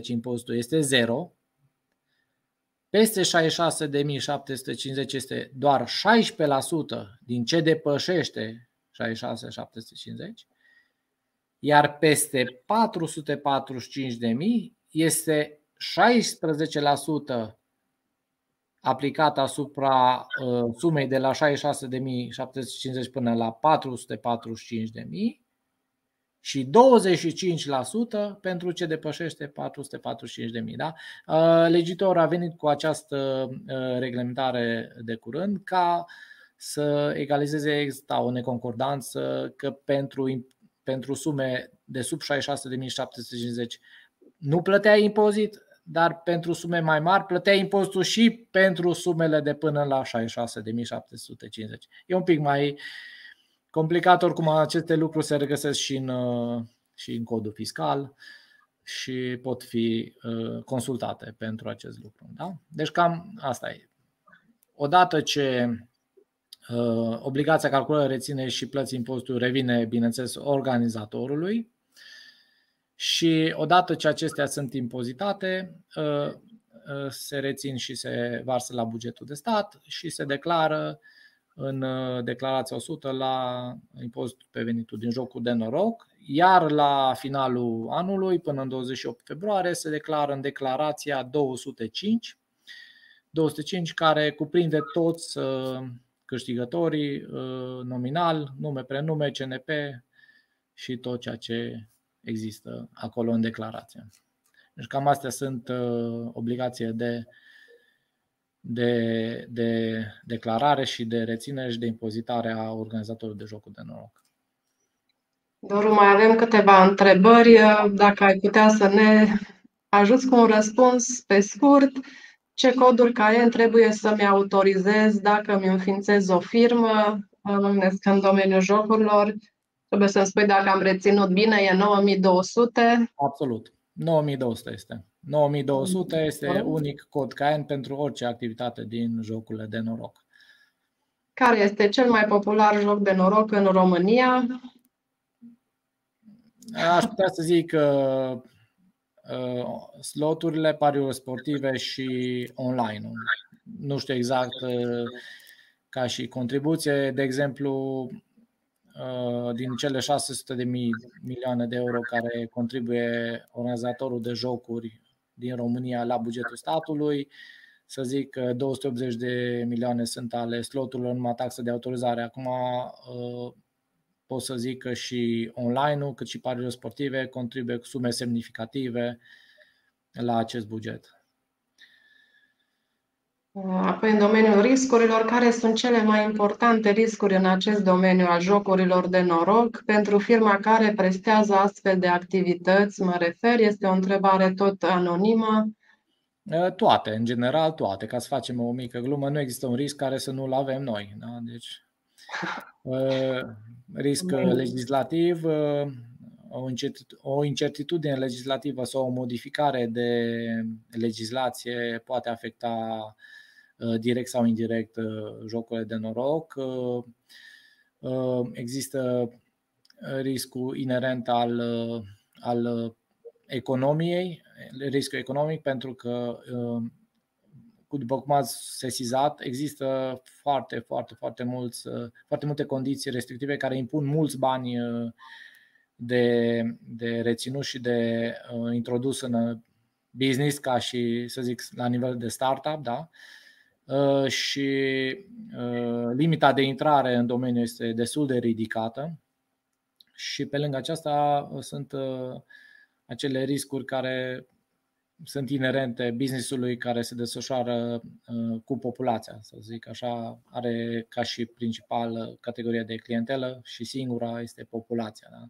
[SPEAKER 2] 66.750 impozitul este 0, peste 66.750 este doar 16% din ce depășește 66.750, iar peste 445.000 este 16% aplicat asupra uh, sumei de la 66.750 până la 445.000 și 25% pentru ce depășește 445.000. Da? Uh, legitor a venit cu această uh, reglementare de curând ca să egalizeze exista o neconcordanță că pentru, pentru sume de sub 66.750 nu plătea impozit, dar pentru sume mai mari plătea impozitul și pentru sumele de până la 66.750. E un pic mai complicat, oricum aceste lucruri se regăsesc și în, și în codul fiscal și pot fi uh, consultate pentru acest lucru. Da? Deci cam asta e. Odată ce uh, obligația calculării reține și plății impozitului revine, bineînțeles, organizatorului, și odată ce acestea sunt impozitate, ă, ă, se rețin și se varsă la bugetul de stat și se declară în ă, declarația 100 la impozitul pe venitul din jocul de noroc, iar la finalul anului, până în 28 februarie, se declară în declarația 205, 205 care cuprinde toți câștigătorii nominal, nume, prenume, CNP și tot ceea ce există acolo în declarație. Deci cam astea sunt uh, obligații de, de, de declarare și de reținere și de impozitare a organizatorului de jocuri de noroc.
[SPEAKER 1] Doru, mai avem câteva întrebări. Dacă ai putea să ne ajuți cu un răspuns pe scurt, ce codul CAEN trebuie să-mi autorizez dacă îmi înființez o firmă, mă în domeniul jocurilor, Trebuie să-mi spui dacă am reținut bine, e 9200.
[SPEAKER 2] Absolut. 9200 este. 9200 este unic cod CAN pentru orice activitate din jocurile de noroc.
[SPEAKER 1] Care este cel mai popular joc de noroc în România?
[SPEAKER 2] Aș putea să zic că uh, sloturile, pariuri sportive și online. Nu știu exact uh, ca și contribuție. De exemplu, Uh, din cele 600 de mii milioane de euro care contribuie organizatorul de jocuri din România la bugetul statului, să zic că 280 de milioane sunt ale sloturilor numai taxă de autorizare. Acum uh, pot să zic că și online-ul, cât și pariurile sportive contribuie cu sume semnificative la acest buget.
[SPEAKER 1] Apoi, în domeniul riscurilor, care sunt cele mai importante riscuri în acest domeniu al jocurilor de noroc pentru firma care prestează astfel de activități? Mă refer, este o întrebare tot anonimă.
[SPEAKER 2] Toate, în general toate. Ca să facem o mică glumă, nu există un risc care să nu-l avem noi. Da? Deci, [LAUGHS] risc legislativ, o incertitudine legislativă sau o modificare de legislație poate afecta Uh, direct sau indirect uh, jocurile de noroc. Uh, există riscul inerent al, al economiei, riscul economic, pentru că, după cum ați sesizat, există foarte, foarte, foarte, mulți, foarte multe condiții restrictive care impun mulți bani de, de reținut și de introdus în business ca și, să zic, la nivel de startup, da? Uh, și uh, limita de intrare în domeniu este destul de ridicată și pe lângă aceasta uh, sunt acele riscuri care sunt inerente businessului care se desfășoară cu populația, să zic așa, are ca și principală categorie de clientelă și singura este populația. Da?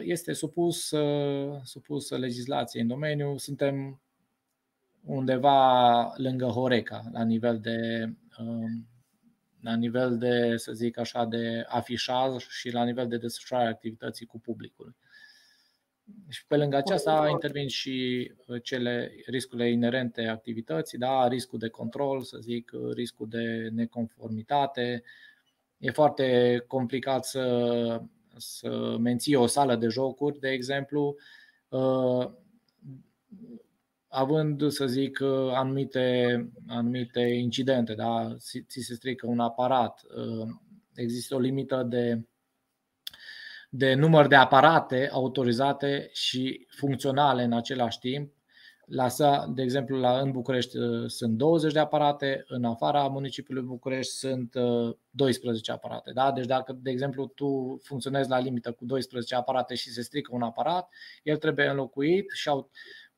[SPEAKER 2] Este supus, supus legislației în domeniu, suntem undeva lângă Horeca, la nivel de, um, la nivel de, să zic așa, de afișaj și la nivel de desfășurare activității cu publicul. Și pe lângă aceasta intervin și cele riscurile inerente activității, da? riscul de control, să zic, riscul de neconformitate. E foarte complicat să, să menții o sală de jocuri, de exemplu, având, să zic, anumite, anumite incidente, da? ți se strică un aparat, există o limită de, de număr de aparate autorizate și funcționale în același timp. La, de exemplu, la, în București sunt 20 de aparate, în afara municipiului București sunt 12 aparate. Da? Deci dacă, de exemplu, tu funcționezi la limită cu 12 aparate și se strică un aparat, el trebuie înlocuit și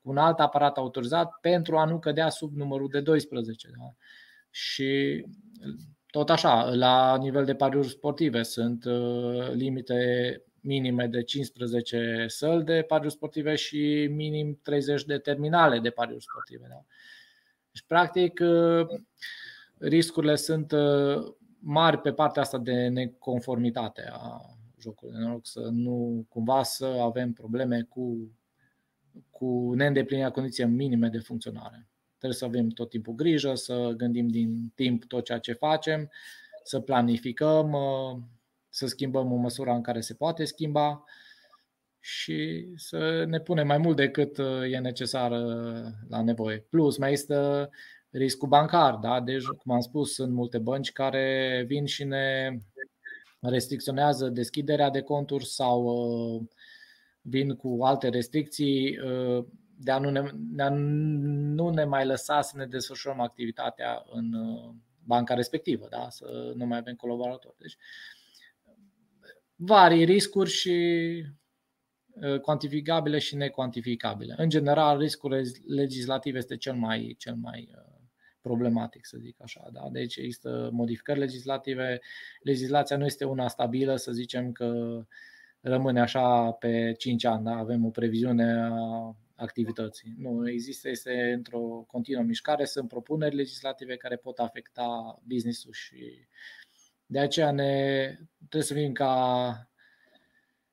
[SPEAKER 2] cu un alt aparat autorizat pentru a nu cădea sub numărul de 12. Da? Și tot așa, la nivel de pariuri sportive sunt uh, limite minime de 15 săli de pariuri sportive și minim 30 de terminale de pariuri sportive. Da? Deci, practic, uh, riscurile sunt uh, mari pe partea asta de neconformitate a jocului de noroc, să nu cumva să avem probleme cu cu neîndeplinirea condiției minime de funcționare. Trebuie să avem tot timpul grijă, să gândim din timp tot ceea ce facem, să planificăm, uh, să schimbăm în măsura în care se poate schimba și să ne punem mai mult decât uh, e necesar uh, la nevoie. Plus, mai este riscul bancar. Da? Deci, cum am spus, sunt multe bănci care vin și ne restricționează deschiderea de conturi sau vin cu alte restricții uh, de a nu ne, de a nu ne mai lăsa să ne desfășurăm activitatea în uh, banca respectivă, da? să nu mai avem colaboratori. Deci, vari riscuri și uh, cuantificabile și necuantificabile. În general, riscul legislativ este cel mai, cel mai problematic, să zic așa. Da? Deci există modificări legislative. Legislația nu este una stabilă, să zicem că uh, rămâne așa pe 5 ani, da? avem o previziune a activității. Nu, există, este într-o continuă mișcare, sunt propuneri legislative care pot afecta business-ul și de aceea ne trebuie să fim ca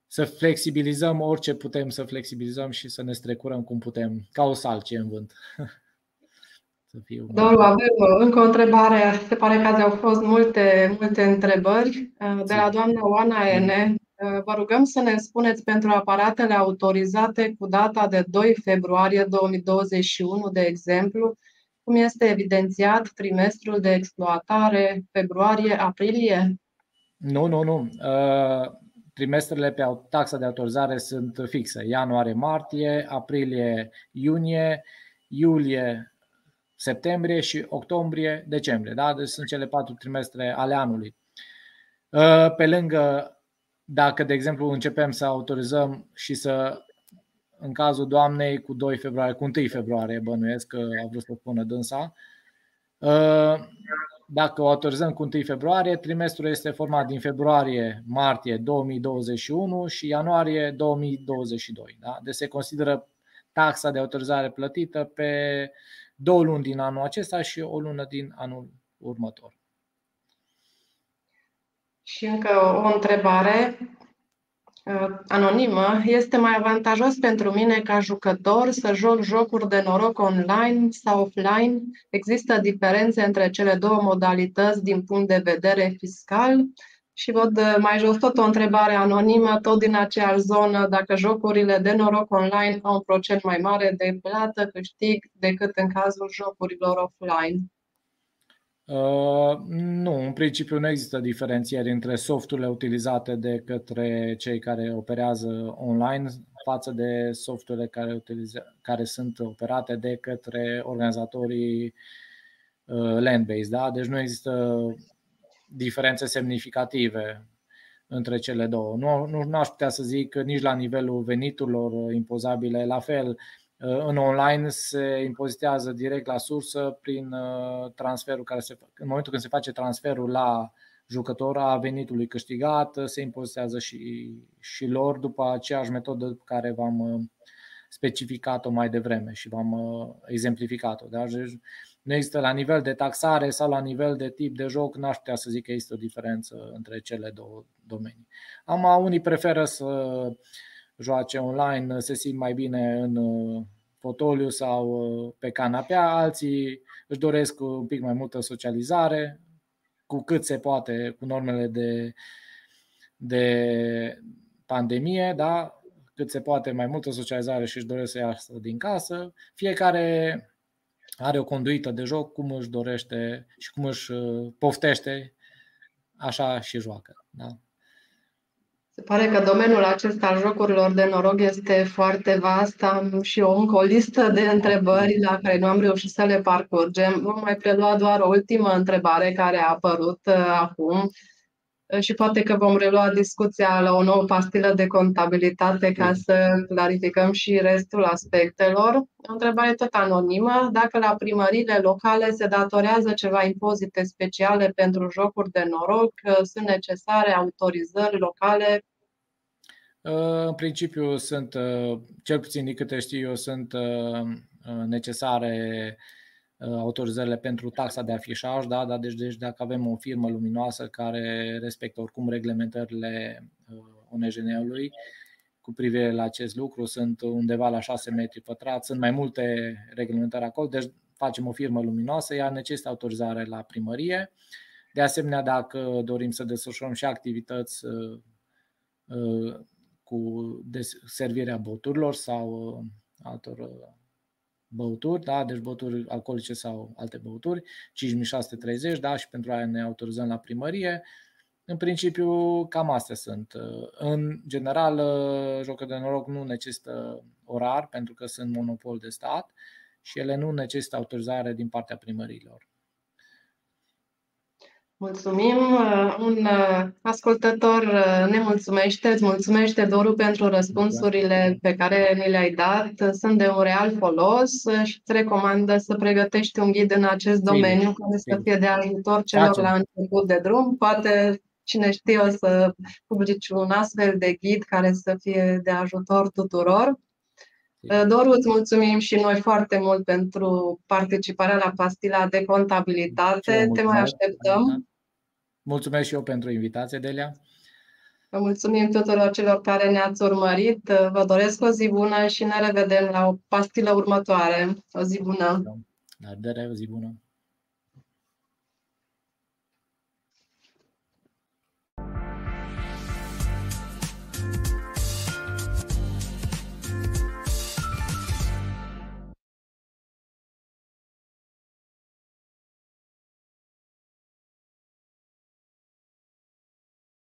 [SPEAKER 2] să flexibilizăm orice putem să flexibilizăm și să ne strecurăm cum putem, ca o salcie în vânt. [LAUGHS]
[SPEAKER 1] să fiu Domnul, avem încă o întrebare. Se pare că azi au fost multe, multe întrebări de la doamna Oana Ene. Uh, vă rugăm să ne spuneți pentru aparatele autorizate cu data de 2 februarie 2021, de exemplu, cum este evidențiat trimestrul de exploatare februarie-aprilie?
[SPEAKER 2] Nu, nu, nu. Uh, trimestrele pe taxa de autorizare sunt fixe. Ianuarie-martie, aprilie-iunie, iulie septembrie și octombrie-decembrie. Da? Deci sunt cele patru trimestre ale anului. Uh, pe lângă dacă, de exemplu, începem să autorizăm și să, în cazul doamnei, cu 2 februarie, cu 1 februarie, bănuiesc că a vrut să spună dânsa, uh, dacă o autorizăm cu 1 februarie, trimestrul este format din februarie-martie 2021 și ianuarie 2022. Da? Deci se consideră taxa de autorizare plătită pe două luni din anul acesta și o lună din anul următor.
[SPEAKER 1] Și încă o întrebare uh, anonimă. Este mai avantajos pentru mine ca jucător să joc jocuri de noroc online sau offline? Există diferențe între cele două modalități din punct de vedere fiscal? Și văd uh, mai jos tot o întrebare anonimă, tot din aceeași zonă, dacă jocurile de noroc online au un procent mai mare de plată, câștig, decât în cazul jocurilor offline.
[SPEAKER 2] Uh, nu, în principiu nu există diferențieri între softurile utilizate de către cei care operează online față de softurile care, utilize, care sunt operate de către organizatorii uh, land-based. Da? Deci nu există diferențe semnificative între cele două. Nu, nu, nu aș putea să zic nici la nivelul veniturilor impozabile, la fel Uh, în online se impozitează direct la sursă prin uh, transferul care se în momentul când se face transferul la jucător a venitului câștigat, uh, se impozitează și, și lor după aceeași metodă care v-am specificat-o mai devreme și v-am exemplificat-o. Da? Deci nu există la nivel de taxare sau la nivel de tip de joc, n-aș putea să zic că există o diferență între cele două domenii. Am unii preferă să joace online se simt mai bine în fotoliu sau pe canapea, alții își doresc un pic mai multă socializare, cu cât se poate, cu normele de, de pandemie, da? cât se poate mai multă socializare și își doresc să iasă din casă. Fiecare are o conduită de joc, cum își dorește și cum își uh, poftește, așa și joacă. Da?
[SPEAKER 1] Se pare că domeniul acesta al jocurilor de noroc este foarte vast. Am și eu încă o listă de întrebări la care nu am reușit să le parcurgem. Vom mai prelua doar o ultimă întrebare care a apărut uh, acum și poate că vom relua discuția la o nouă pastilă de contabilitate ca să clarificăm și restul aspectelor. O întrebare tot anonimă. Dacă la primările locale se datorează ceva impozite speciale pentru jocuri de noroc, sunt necesare autorizări locale?
[SPEAKER 2] În principiu sunt, cel puțin din câte știu eu, sunt necesare Uh, autorizările pentru taxa de afișaj, da? da deci, deci dacă avem o firmă luminoasă care respectă oricum reglementările uh, ONJN-ului cu privire la acest lucru, sunt undeva la 6 metri pătrați, sunt mai multe reglementări acolo, deci facem o firmă luminoasă, ea necesită autorizare la primărie. De asemenea, dacă dorim să desfășurăm și activități uh, cu servirea boturilor sau altor băuturi, da? deci băuturi alcoolice sau alte băuturi, 5630, da? și pentru aia ne autorizăm la primărie. În principiu, cam astea sunt. În general, jocul de noroc nu necesită orar pentru că sunt monopol de stat și ele nu necesită autorizare din partea primărilor.
[SPEAKER 1] Mulțumim. Uh, un uh, ascultător uh, ne mulțumește, îți mulțumește, Doru, pentru răspunsurile pe care ni le-ai dat. Sunt de un real folos și îți recomandă să pregătești un ghid în acest domeniu care să fie de ajutor celor Facem. la început de drum. Poate, cine știe, o să publici un astfel de ghid care să fie de ajutor tuturor. Doru, îți mulțumim și noi foarte mult pentru participarea la pastila de contabilitate. Te mai așteptăm.
[SPEAKER 2] Mulțumesc și eu pentru invitație, Delia.
[SPEAKER 1] Vă mulțumim tuturor celor care ne-ați urmărit. Vă doresc o zi bună și ne revedem la o pastilă următoare. O zi bună!
[SPEAKER 2] La revedere, o zi bună!